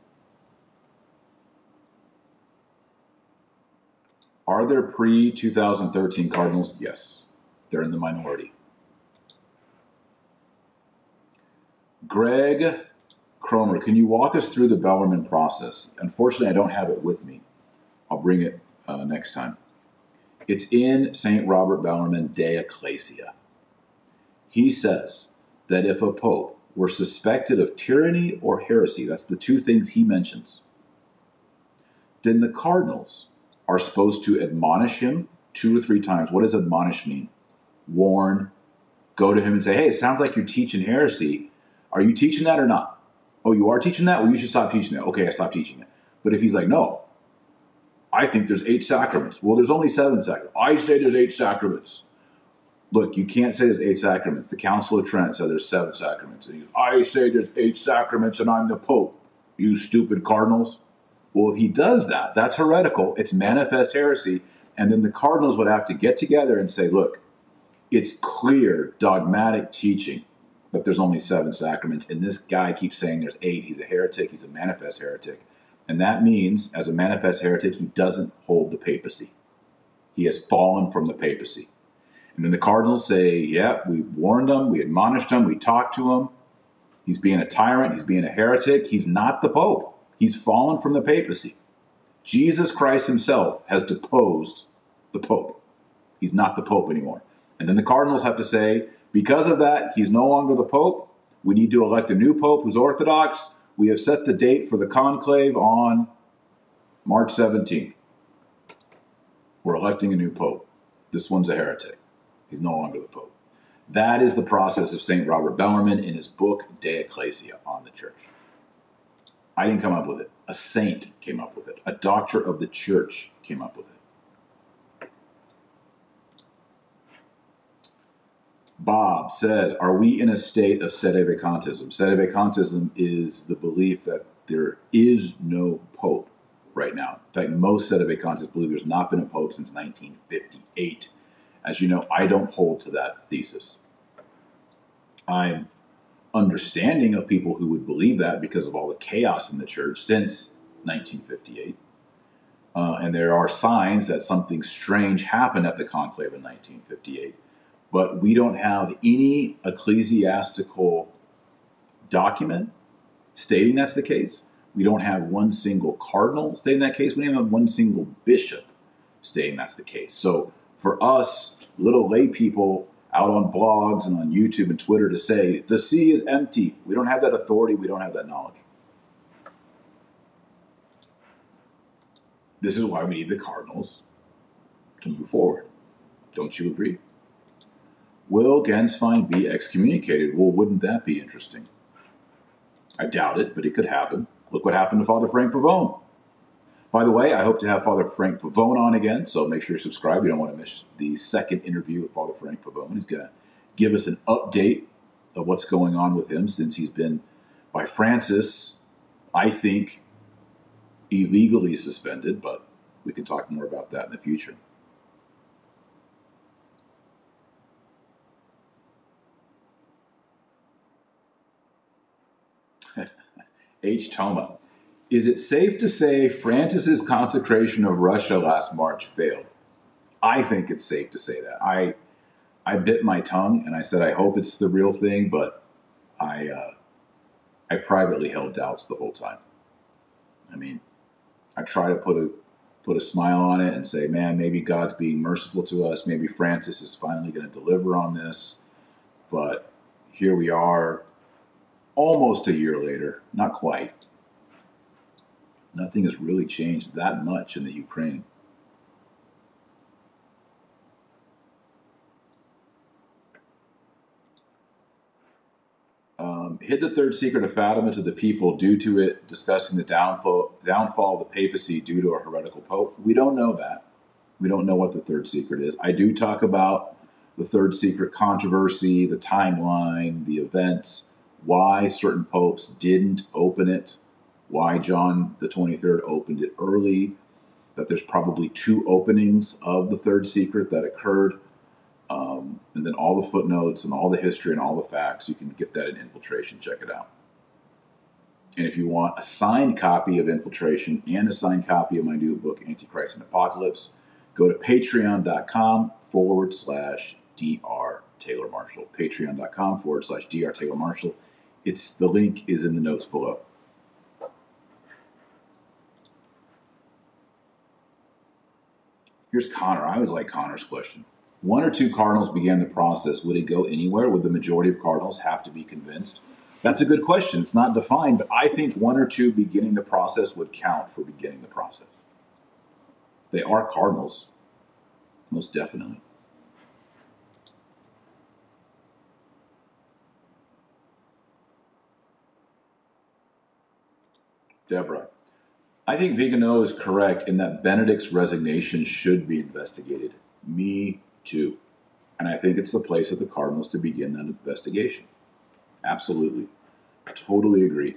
Are there pre 2013 Cardinals? Yes, they're in the minority. Greg Cromer, can you walk us through the Bellarmine process? Unfortunately, I don't have it with me. I'll bring it uh, next time. It's in St. Robert Bellarmine De Ecclesia. He says that if a pope were suspected of tyranny or heresy, that's the two things he mentions, then the cardinals are supposed to admonish him two or three times. What does admonish mean? Warn, go to him and say, hey, it sounds like you're teaching heresy. Are you teaching that or not? Oh, you are teaching that? Well, you should stop teaching that. Okay, I stop teaching it. But if he's like, no, I think there's eight sacraments. Well, there's only seven sacraments. I say there's eight sacraments. Look, you can't say there's eight sacraments. The Council of Trent said there's seven sacraments. And he's, I say there's eight sacraments and I'm the Pope. You stupid cardinals. Well, if he does that, that's heretical. It's manifest heresy. And then the cardinals would have to get together and say, look, it's clear dogmatic teaching that there's only seven sacraments. And this guy keeps saying there's eight. He's a heretic. He's a manifest heretic. And that means, as a manifest heretic, he doesn't hold the papacy. He has fallen from the papacy. And then the cardinals say, yeah, we warned him, we admonished him, we talked to him. He's being a tyrant, he's being a heretic. He's not the pope. He's fallen from the papacy. Jesus Christ himself has deposed the pope. He's not the pope anymore. And then the cardinals have to say, because of that, he's no longer the pope. We need to elect a new pope who's orthodox. We have set the date for the conclave on March 17th. We're electing a new pope. This one's a heretic. He's no longer the Pope. That is the process of St. Robert Bellarmine in his book De Ecclesia on the Church. I didn't come up with it. A saint came up with it. A doctor of the church came up with it. Bob says, Are we in a state of sede vacantism? sedevacantism? Sedevacantism is the belief that there is no pope right now. In fact, most sedevacantists believe there's not been a pope since 1958. As you know, I don't hold to that thesis. I'm understanding of people who would believe that because of all the chaos in the church since 1958. Uh, and there are signs that something strange happened at the conclave in 1958. But we don't have any ecclesiastical document stating that's the case. We don't have one single cardinal stating that case. We don't have one single bishop stating that's the case. So for us, little lay people out on blogs and on YouTube and Twitter to say the see is empty. We don't have that authority, we don't have that knowledge. This is why we need the Cardinals to move forward. Don't you agree? Will Gänswein be excommunicated? Well, wouldn't that be interesting? I doubt it, but it could happen. Look what happened to Father Frank Pavone. By the way, I hope to have Father Frank Pavone on again, so make sure you subscribe. You don't want to miss the second interview with Father Frank Pavone. He's going to give us an update of what's going on with him since he's been, by Francis, I think, illegally suspended, but we can talk more about that in the future. H. Toma. Is it safe to say Francis's consecration of Russia last March failed? I think it's safe to say that. I I bit my tongue and I said I hope it's the real thing, but I uh, I privately held doubts the whole time. I mean, I try to put a put a smile on it and say, man, maybe God's being merciful to us. Maybe Francis is finally going to deliver on this. But here we are, almost a year later, not quite nothing has really changed that much in the Ukraine. Um, hid the third secret of Fatima to the people due to it discussing the downfall, downfall of the papacy due to a heretical pope. We don't know that. We don't know what the third secret is. I do talk about the third secret controversy, the timeline, the events, why certain popes didn't open it why John the 23rd opened it early, that there's probably two openings of the third secret that occurred Um, and then all the footnotes and all the history and all the facts. You can get that in Infiltration. Check it out. And if you want a signed copy of Infiltration and a signed copy of my new book, Antichrist and Apocalypse, go to patreon.com forward slash dr Taylor Marshall. Patreon.com forward slash dr Taylor Marshall. It's the link is in the notes below. Here's Connor. I always like Connor's question. One or two cardinals began the process. Would it go anywhere? Would the majority of cardinals have to be convinced? That's a good question. It's not defined, but I think one or two beginning the process would count for beginning the process. They are cardinals, most definitely. Deborah. I think Vigano is correct in that Benedict's resignation should be investigated. Me too. And I think it's the place of the Cardinals to begin that investigation. Absolutely. Totally agree.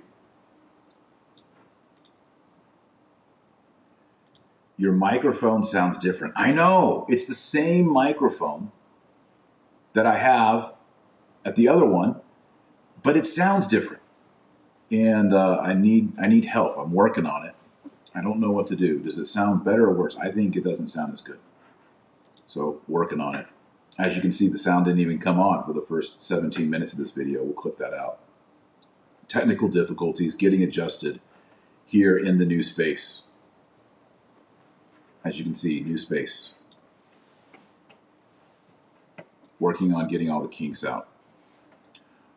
Your microphone sounds different. I know. It's the same microphone that I have at the other one, but it sounds different. And uh, I need I need help. I'm working on it. I don't know what to do. Does it sound better or worse? I think it doesn't sound as good. So working on it. As you can see, the sound didn't even come on for the first 17 minutes of this video. We'll clip that out. Technical difficulties getting adjusted here in the new space. As you can see, new space. Working on getting all the kinks out.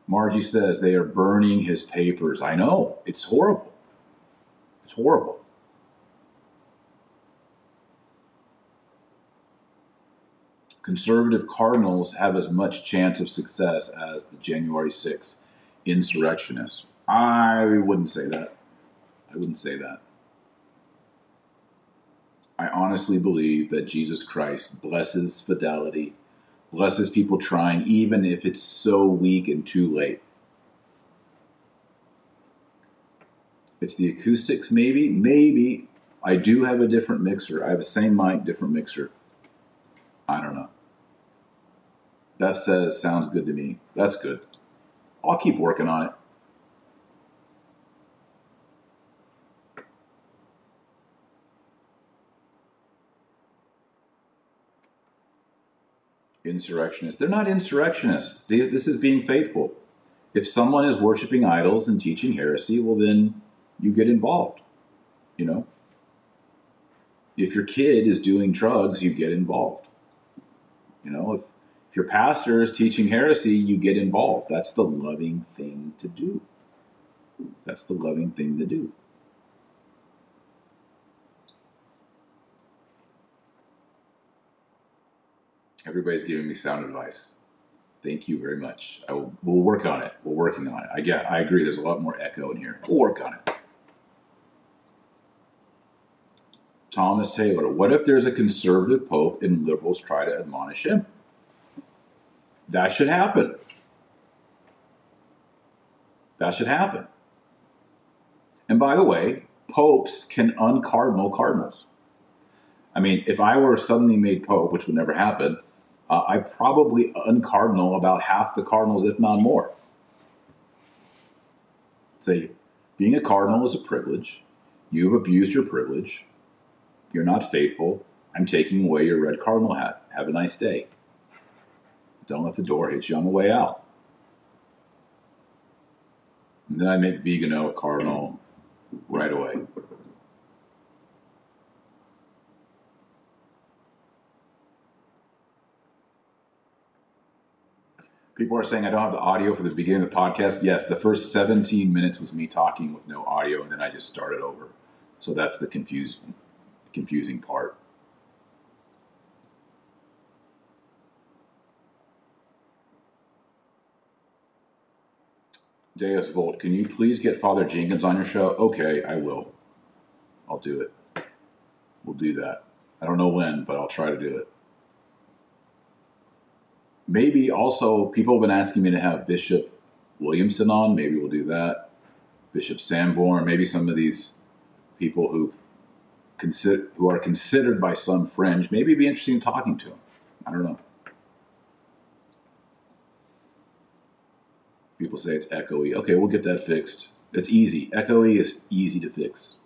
Margie says they are burning his papers. I know. It's horrible. It's horrible. Conservative cardinals have as much chance of success as the January 6th insurrectionists. I wouldn't say that. I wouldn't say that. I honestly believe that Jesus Christ blesses fidelity, blesses people trying, even if it's so weak and too late. It's the acoustics, maybe. Maybe. I do have a different mixer. I have the same mic, different mixer. I don't know. Beth says, sounds good to me. That's good. I'll keep working on it. Insurrectionists. They're not insurrectionists. This is being faithful. If someone is worshiping idols and teaching heresy, well, then you get involved. You know? If your kid is doing drugs, you get involved. You know, if if your pastor is teaching heresy, you get involved. That's the loving thing to do. That's the loving thing to do. Everybody's giving me sound advice. Thank you very much. I will, we'll work on it. We're working on it. I get. I agree. There's a lot more echo in here. We'll work on it. Thomas Taylor. What if there's a conservative pope and liberals try to admonish him? That should happen. That should happen. And by the way, popes can uncardinal cardinals. I mean, if I were suddenly made pope, which would never happen, uh, I probably uncardinal about half the cardinals, if not more. Say, being a cardinal is a privilege. You've abused your privilege. You're not faithful. I'm taking away your red cardinal hat. Have a nice day. Don't let the door hit you on the way out. And then I make Vigano a cardinal right away. People are saying I don't have the audio for the beginning of the podcast. Yes, the first 17 minutes was me talking with no audio, and then I just started over. So that's the confusing, confusing part. Deus Vult, can you please get Father Jenkins on your show? Okay, I will. I'll do it. We'll do that. I don't know when, but I'll try to do it. Maybe also, people have been asking me to have Bishop Williamson on. Maybe we'll do that. Bishop Sanborn, maybe some of these people who consider, who are considered by some fringe, maybe it'd be interesting talking to them. I don't know. People say it's echoey. Okay, we'll get that fixed. It's easy. Echoey is easy to fix.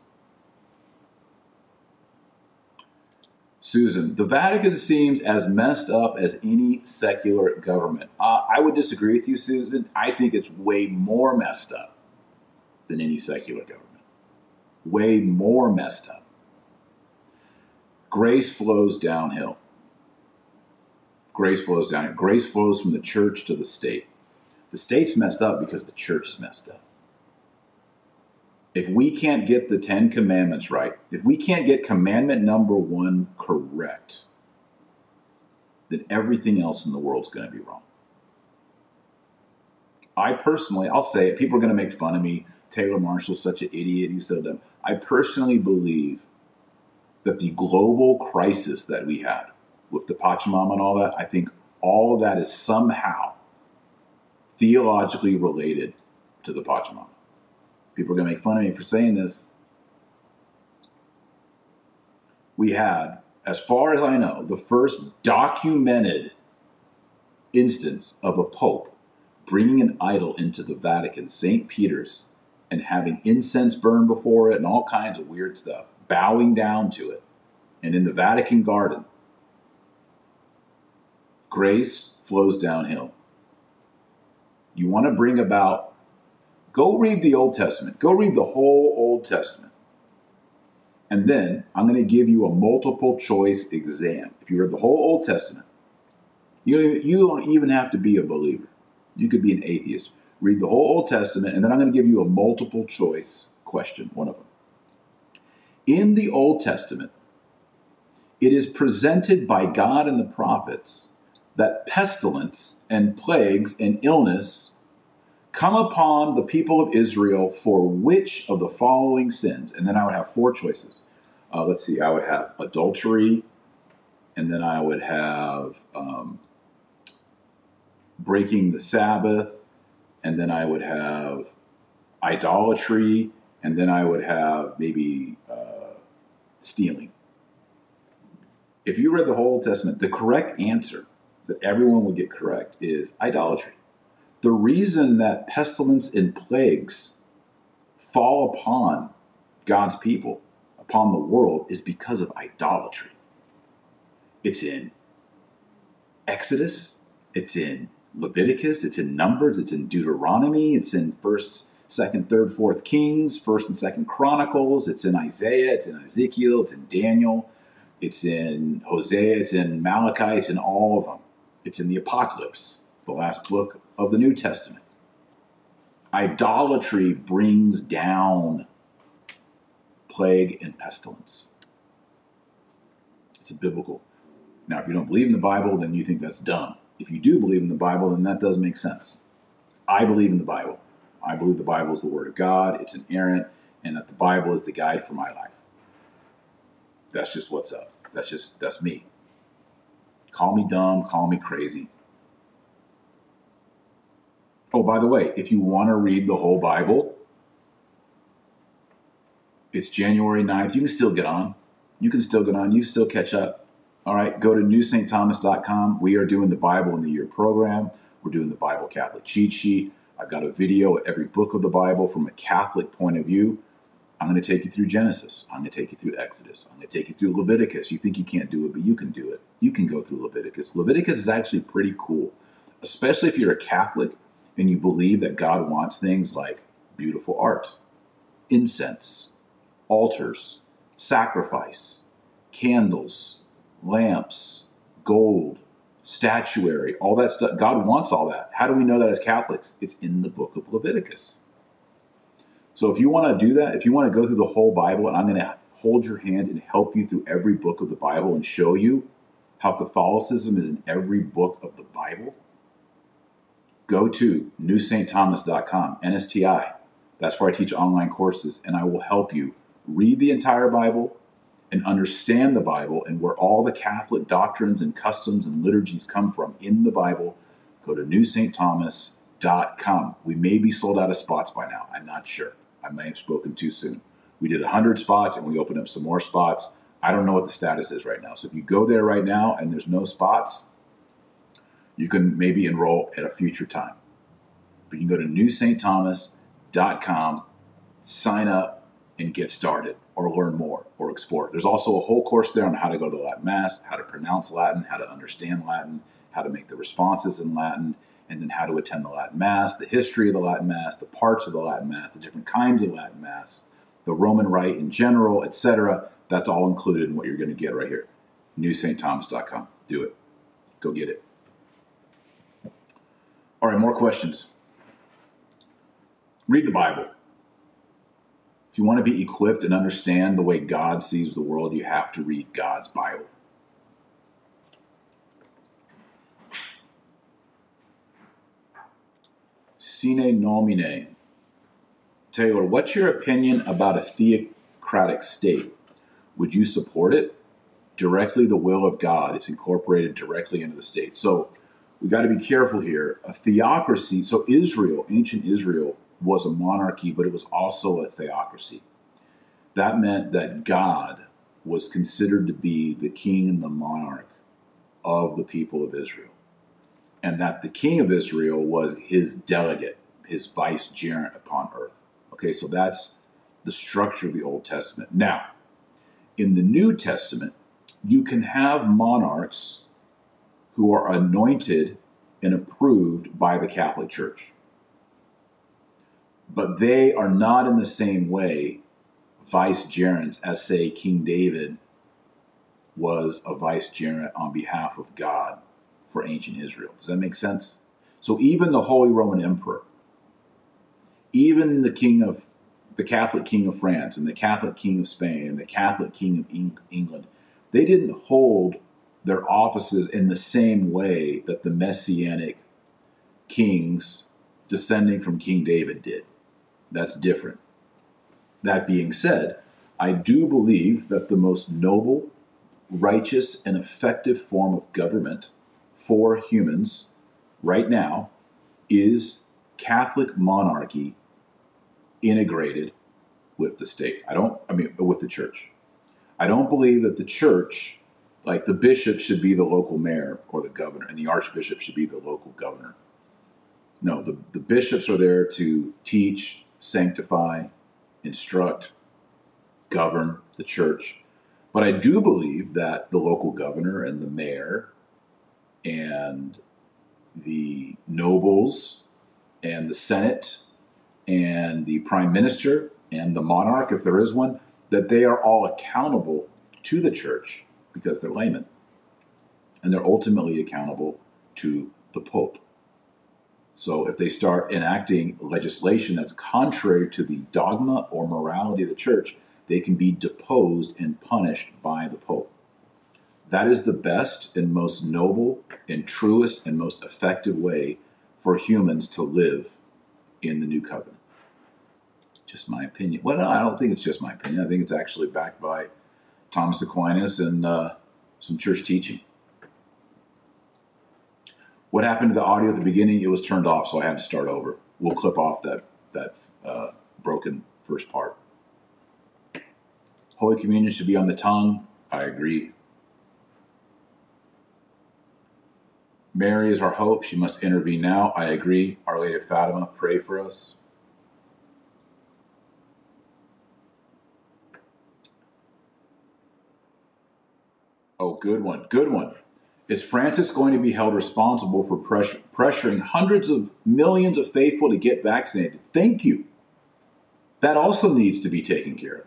Susan, the Vatican seems as messed up as any secular government. Uh, I would disagree with you, Susan. I think it's way more messed up than any secular government. Way more messed up. Grace flows downhill. Grace flows downhill. Grace flows from the church to the state. The state's messed up because the church is messed up if we can't get the Ten Commandments right, if we can't get commandment number one correct, then everything else in the world is going to be wrong. I personally, I'll say it, people are going to make fun of me. Taylor Marshall's such an idiot. He's so dumb. I personally believe that the global crisis that we had with the Pachamama and all that, I think all of that is somehow theologically related to the Pachamama. People are going to make fun of me for saying this. We had, as far as I know, the first documented instance of a pope bringing an idol into the Vatican, St. Peter's, and having incense burned before it and all kinds of weird stuff, bowing down to it. And in the Vatican garden, grace flows downhill. You want to bring about Go read the Old Testament. Go read the whole Old Testament. And then I'm going to give you a multiple choice exam. If you read the whole Old Testament, you, you don't even have to be a believer. You could be an atheist. Read the whole Old Testament, and then I'm going to give you a multiple choice question, one of them. In the Old Testament, it is presented by God and the prophets that pestilence and plagues and illness come upon the people of Israel for which of the following sins? And then I would have four choices. Uh, let's see, I would have adultery, and then I would have um, breaking the Sabbath, and then I would have idolatry, and then I would have maybe stealing. If you read the whole Old Testament, the correct answer that everyone would get correct is idolatry the reason that pestilence and plagues fall upon God's people, upon the world, is because of idolatry. It's in Exodus, it's in Leviticus, it's in Numbers, it's in Deuteronomy, it's in First, Second, Third, Fourth Kings, First and Second Chronicles, it's in Isaiah, it's in Ezekiel, it's in Daniel, it's in Hosea, it's in Malachi, it's in all of them. It's in the Apocalypse, the last book of the New Testament. Idolatry brings down plague and pestilence. It's a biblical. Now, if you don't believe in the Bible, then you think that's dumb. If you do believe in the Bible, then that does make sense. I believe in the Bible. I believe the Bible is the Word of God, it's inerrant, and that the Bible is the guide for my life. That's just what's up. That's just, that's me. Call me dumb, call me crazy. Oh, by the way, if you want to read the whole Bible, it's January 9th. You can still get on. You can still get on. You still catch up. All right, go to newsaintthomas.com. We are doing the Bible in the Year program. We're doing the Bible Catholic cheat sheet. I've got a video of every book of the Bible from a Catholic point of view. I'm going to take you through Genesis. I'm going to take you through Exodus. I'm going to take you through Leviticus. You think you can't do it, but you can do it. You can go through Leviticus. Leviticus is actually pretty cool, especially if you're a Catholic and you believe that God wants things like beautiful art, incense, altars, sacrifice, candles, lamps, gold, statuary, all that stuff. God wants all that. How do we know that as Catholics? It's in the book of Leviticus. So if you want to do that, if you want to go through the whole Bible, and I'm going to hold your hand and help you through every book of the Bible and show you how Catholicism is in every book of the Bible, go to newsaintthomas.com, NSTI. That's where I teach online courses, and I will help you read the entire Bible and understand the Bible and where all the Catholic doctrines and customs and liturgies come from in the Bible. Go to newsaintthomas.com. We may be sold out of spots by now. I'm not sure. I may have spoken too soon. We did 100 spots and we opened up some more spots. I don't know what the status is right now. So if you go there right now and there's no spots, you can maybe enroll at a future time. But you can go to newsaintthomas.com, sign up, and get started or learn more or explore. There's also a whole course there on how to go to the Latin Mass, how to pronounce Latin, how to understand Latin, how to make the responses in Latin, and then how to attend the Latin Mass, the history of the Latin Mass, the parts of the Latin Mass, the different kinds of Latin Mass, the Roman Rite in general, etc. That's all included in what you're going to get right here. newsaintthomas.com. Do it. Go get it. All right, more questions. Read the Bible. If you want to be equipped and understand the way God sees the world, you have to read God's Bible. Sine nomine. Taylor, what's your opinion about a theocratic state? Would you support it? Directly, the will of God is incorporated directly into the state. So we got to be careful here. A theocracy, so Israel, ancient Israel, was a monarchy, but it was also a theocracy. That meant that God was considered to be the king and the monarch of the people of Israel. And that the king of Israel was his delegate, his vicegerent upon earth. Okay, so that's the structure of the Old Testament. Now, in the New Testament, you can have monarchs who are anointed and approved by the Catholic Church. But they are not in the same way vicegerents as, say, King David was a vicegerent on behalf of God for ancient Israel. Does that make sense? So even the Holy Roman Emperor, even the king of the Catholic king of France and the Catholic king of Spain and the Catholic king of England, they didn't hold their offices in the same way that the messianic kings descending from King David did. That's different. That being said, I do believe that the most noble, righteous, and effective form of government for humans right now is Catholic monarchy integrated with the state. I don't, I mean, with the church. I don't believe that the church, like the bishop, should be the local mayor or the governor, and the archbishop should be the local governor. No, the, the bishops are there to teach, sanctify, instruct, govern the church. But I do believe that the local governor and the mayor and the nobles and the Senate and the prime minister and the monarch, if there is one, that they are all accountable to the church because they're laymen. And they're ultimately accountable to the Pope. So if they start enacting legislation that's contrary to the dogma or morality of the church, they can be deposed and punished by the Pope. That is the best and most noble and truest and most effective way for humans to live in the new covenant. Just my opinion. Well, no, I don't think it's just my opinion. I think it's actually backed by Thomas Aquinas and uh, some church teaching. What happened to the audio at the beginning? It was turned off, so I had to start over. We'll clip off that that uh, broken first part. Holy Communion should be on the tongue. I agree. Mary is our hope. She must intervene now. I agree. Our Lady of Fatima, pray for us. Oh, good one. Good one. Is Francis going to be held responsible for pressure, pressuring hundreds of millions of faithful to get vaccinated? Thank you. That also needs to be taken care of.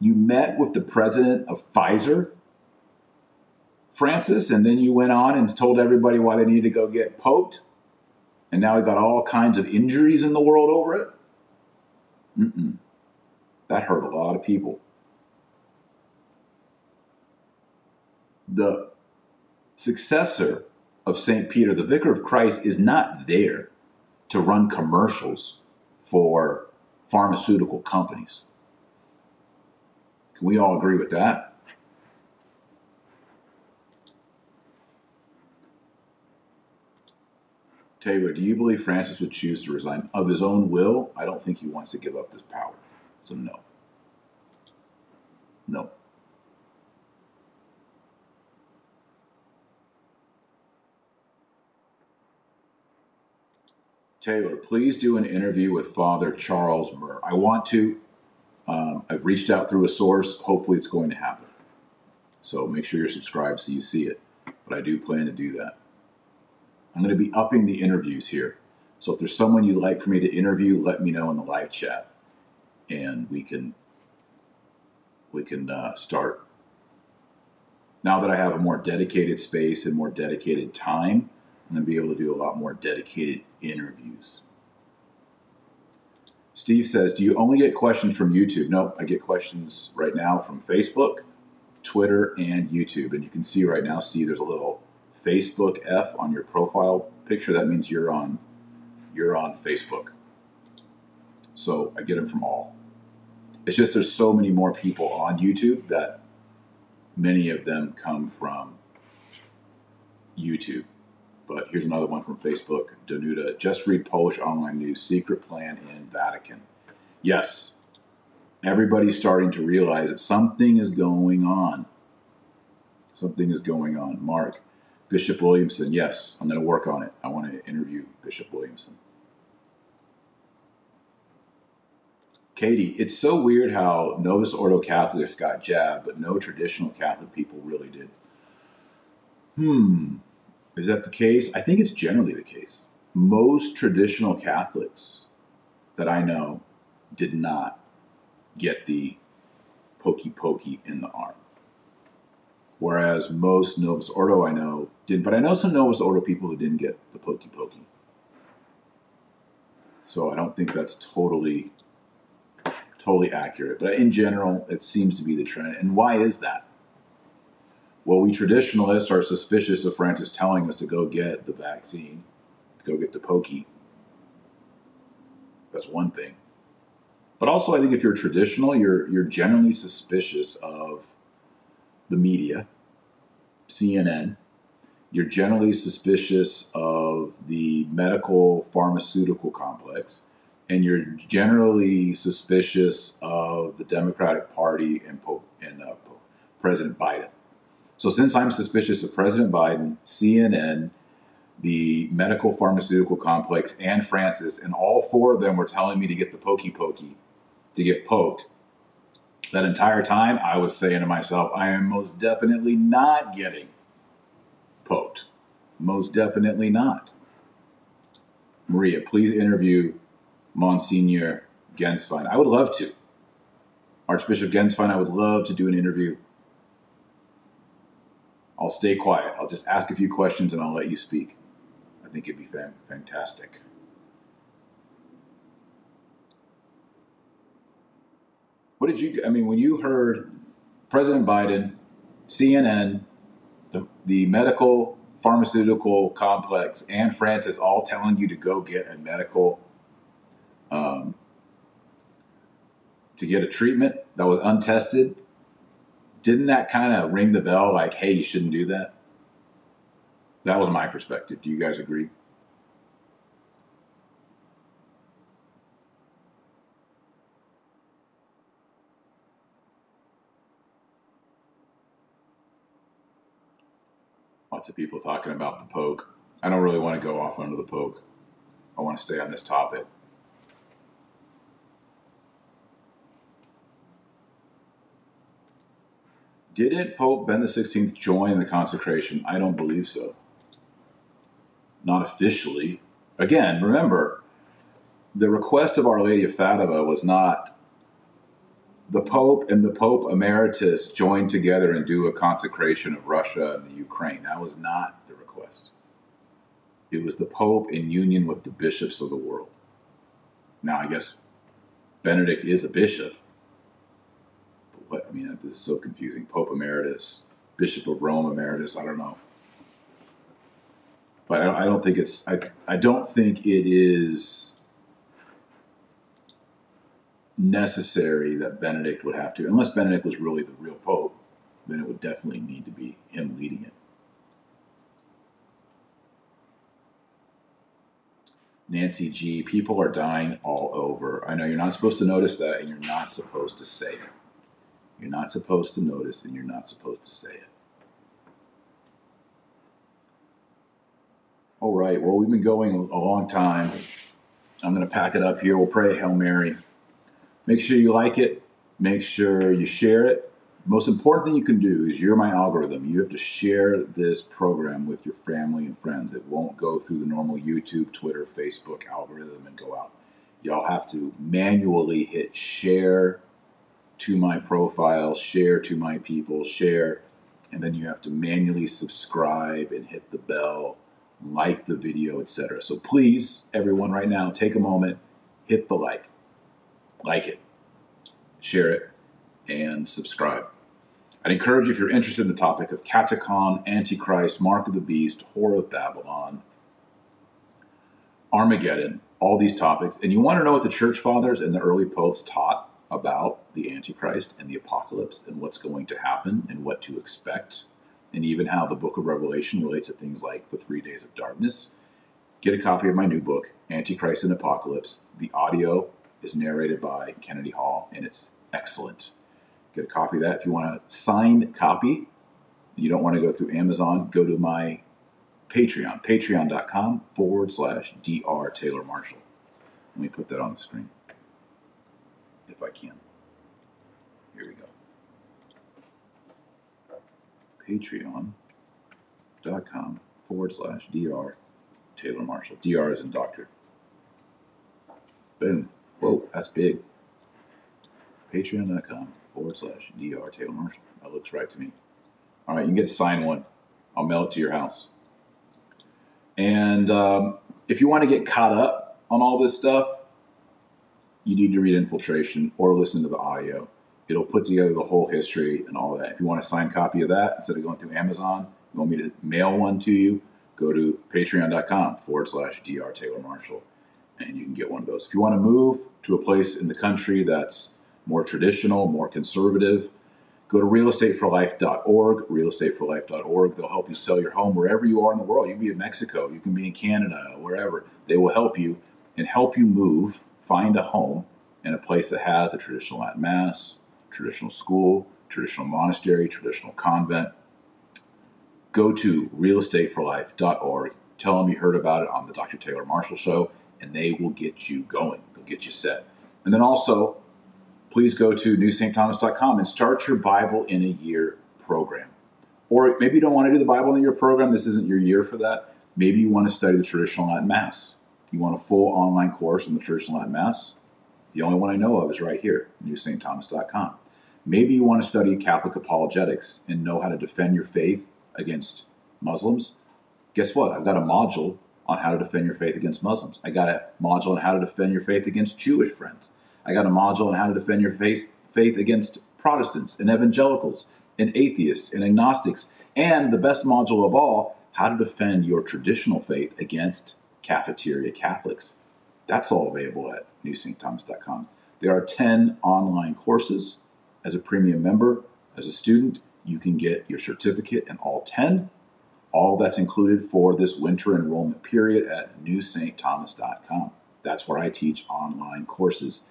You met with the president of Pfizer Francis, and then you went on and told everybody why they needed to go get poked, and now we got all kinds of injuries in the world over it. Mm-mm. That hurt a lot of people. The successor of St. Peter, the vicar of Christ, is not there to run commercials for pharmaceutical companies. Can we all agree with that? Taylor, do you believe Francis would choose to resign of his own will? I don't think he wants to give up this power. So, no. No. Taylor, please do an interview with Father Charles Murr. I want to. Um, I've reached out through a source. Hopefully, it's going to happen. So make sure you're subscribed so you see it. But I do plan to do that. I'm going to be upping the interviews here. So if there's someone you'd like for me to interview, let me know in the live chat, and we can we can uh, start. Now that I have a more dedicated space and more dedicated time, I'm be able to do a lot more dedicated interviews. Steve says, Do you only get questions from YouTube? No, I get questions right now from Facebook, Twitter, and YouTube. And you can see right now, Steve, there's a little Facebook F on your profile picture. That means you're on you're on Facebook. So I get them from all. It's just there's so many more people on YouTube that many of them come from YouTube. But here's another one from Facebook. Danuta, just read Polish online news. Secret plan in Vatican. Yes, everybody's starting to realize that something is going on. Something is going on. Mark, Bishop Williamson. Yes, I'm going to work on it. I want to interview Bishop Williamson. Katie, it's so weird how Novus Ordo Catholics got jabbed, but no traditional Catholic people really did. Hmm. Is that the case? I think it's generally the case. Most traditional Catholics that I know did not get the pokey pokey in the arm. Whereas most Novus Ordo I know did, but I know some Novus Ordo people who didn't get the pokey pokey. So I don't think that's totally totally accurate. But in general, it seems to be the trend. And why is that? Well, we traditionalists are suspicious of Francis telling us to go get the vaccine, go get the pokey. That's one thing. But also, I think if you're traditional, you're you're generally suspicious of the media, CNN. You're generally suspicious of the medical pharmaceutical complex, and you're generally suspicious of the Democratic Party and, and uh, President Biden. So since I'm suspicious of President Biden, CNN, the medical pharmaceutical complex, and Francis, and all four of them were telling me to get the pokey pokey, to get poked. That entire time, I was saying to myself, I am most definitely not getting poked. Most definitely not. Maria, please interview Monsignor Gänswein. I would love to. Archbishop Gänswein, I would love to do an interview I'll stay quiet. I'll just ask a few questions and I'll let you speak. I think it'd be fantastic. What did you, I mean, when you heard President Biden, CNN, the, the medical pharmaceutical complex, and Francis all telling you to go get a medical, um, to get a treatment that was untested, didn't that kind of ring the bell like, hey, you shouldn't do that? That was my perspective. Do you guys agree? Lots of people talking about the poke. I don't really want to go off under the poke. I want to stay on this topic. Didn't Pope Ben XVI join the consecration? I don't believe so. Not officially. Again, remember, the request of Our Lady of Fatima was not the Pope and the Pope Emeritus join together and do a consecration of Russia and the Ukraine. That was not the request. It was the Pope in union with the bishops of the world. Now, I guess Benedict is a bishop, what I mean, this is so confusing. Pope Emeritus, Bishop of Rome Emeritus. I don't know, but I don't, I don't think it's. I I don't think it is necessary that Benedict would have to, unless Benedict was really the real Pope, then it would definitely need to be him leading it. Nancy G, people are dying all over. I know you're not supposed to notice that and you're not supposed to say it. You're not supposed to notice and you're not supposed to say it. All right, well, we've been going a long time. I'm going to pack it up here. We'll pray Hail Mary. Make sure you like it. Make sure you share it. Most important thing you can do is you're my algorithm. You have to share this program with your family and friends. It won't go through the normal YouTube, Twitter, Facebook algorithm and go out. Y'all have to manually hit share to my profile, share to my people, share, and then you have to manually subscribe and hit the bell, like the video, etc. So please, everyone, right now, take a moment, hit the like, like it, share it, and subscribe. I'd encourage you, if you're interested in the topic of Katechon, Antichrist, Mark of the Beast, Whore of Babylon, Armageddon, all these topics, and you want to know what the church fathers and the early popes taught about the Antichrist and the apocalypse and what's going to happen and what to expect, and even how the book of Revelation relates to things like the three days of darkness, get a copy of my new book, Antichrist and Apocalypse. The audio is narrated by Kennedy Hall, and it's excellent get a copy of that. If you want a signed copy, you don't want to go through Amazon, go to my Patreon, patreon.com forward slash Dr. Taylor Marshall. Let me put that on the screen if I can. Here we go. Patreon.com forward slash Dr. Taylor Marshall. Dr is in doctor. Boom. Whoa, that's big. Patreon.com forward slash Dr. Taylor Marshall. That looks right to me. All right, you can get to sign one. I'll mail it to your house. And um, if you want to get caught up on all this stuff, you need to read Infiltration or listen to the audio. It'll put together the whole history and all that. If you want a signed copy of that, instead of going through Amazon, you want me to mail one to you, go to patreon.com forward slash Dr. Taylor Marshall, and you can get one of those. If you want to move to a place in the country that's more traditional, more conservative, go to realestateforlife.org, realestateforlife.org. They'll help you sell your home wherever you are in the world. You can be in Mexico, you can be in Canada, wherever. They will help you and help you move, find a home in a place that has the traditional Latin Mass, traditional school, traditional monastery, traditional convent. Go to realestateforlife.org. Tell them you heard about it on the Dr. Taylor Marshall Show, and they will get you going. They'll get you set. And then also, please go to newsaintthomas.com and start your Bible in a year program. Or maybe you don't want to do the Bible in a year program. This isn't your year for that. Maybe you want to study the traditional Latin Mass. You want a full online course on the traditional Mass. The only one I know of is right here, newsaintthomas.com. Maybe you want to study Catholic apologetics and know how to defend your faith against Muslims. Guess what? I've got a module on how to defend your faith against Muslims. I got a module on how to defend your faith against Jewish friends. I got a module on how to defend your faith, faith against Protestants and evangelicals and atheists and agnostics. And the best module of all, how to defend your traditional faith against cafeteria Catholics. That's all available at newsaintthomas.com. There are 10 online courses. As a premium member, as a student, you can get your certificate in all 10. All that's included for this winter enrollment period at newsaintthomas.com. That's where I teach online courses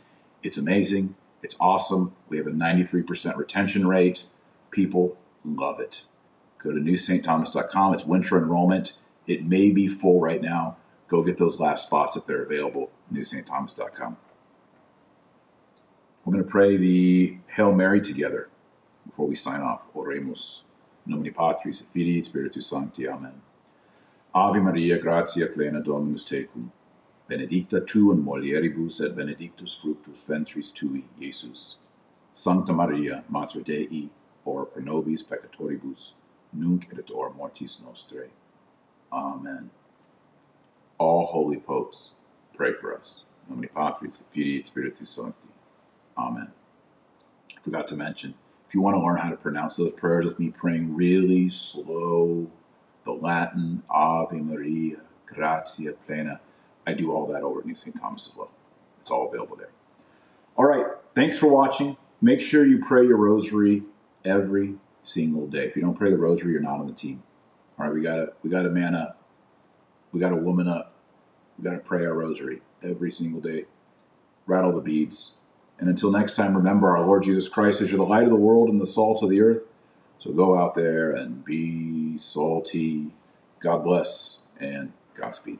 it's amazing. It's awesome. We have a 93% retention rate. People love it. Go to newsaintthomas.com. It's winter enrollment. It may be full right now. Go get those last spots if they're available. newsaintthomas.com. We're going to pray the Hail Mary together before we sign off. Oremus. Nomini Patris et Filii Spiritus Sancti. Amen. Ave Maria, gratia plena Dominus tecum benedicta tu in mulieribus et benedictus fructus ventris tui, Jesus. Sancta Maria, Mater Dei, ora pro nobis peccatoribus, nunc et hora mortis nostrae. Amen. All holy popes, pray for us. Nomini Patris, et Spiritus Sancti. Amen. I forgot to mention, if you want to learn how to pronounce those prayers with me praying really slow, the Latin Ave Maria, gratia plena, I do all that over at New St. Thomas as well. It's all available there. All right. Thanks for watching. Make sure you pray your rosary every single day. If you don't pray the rosary, you're not on the team. All right. We got to we got to man up. We got to woman up. Got to pray our rosary every single day. Rattle the beads. And until next time, remember our Lord Jesus Christ is the light of the world and the salt of the earth. So go out there and be salty. God bless and Godspeed.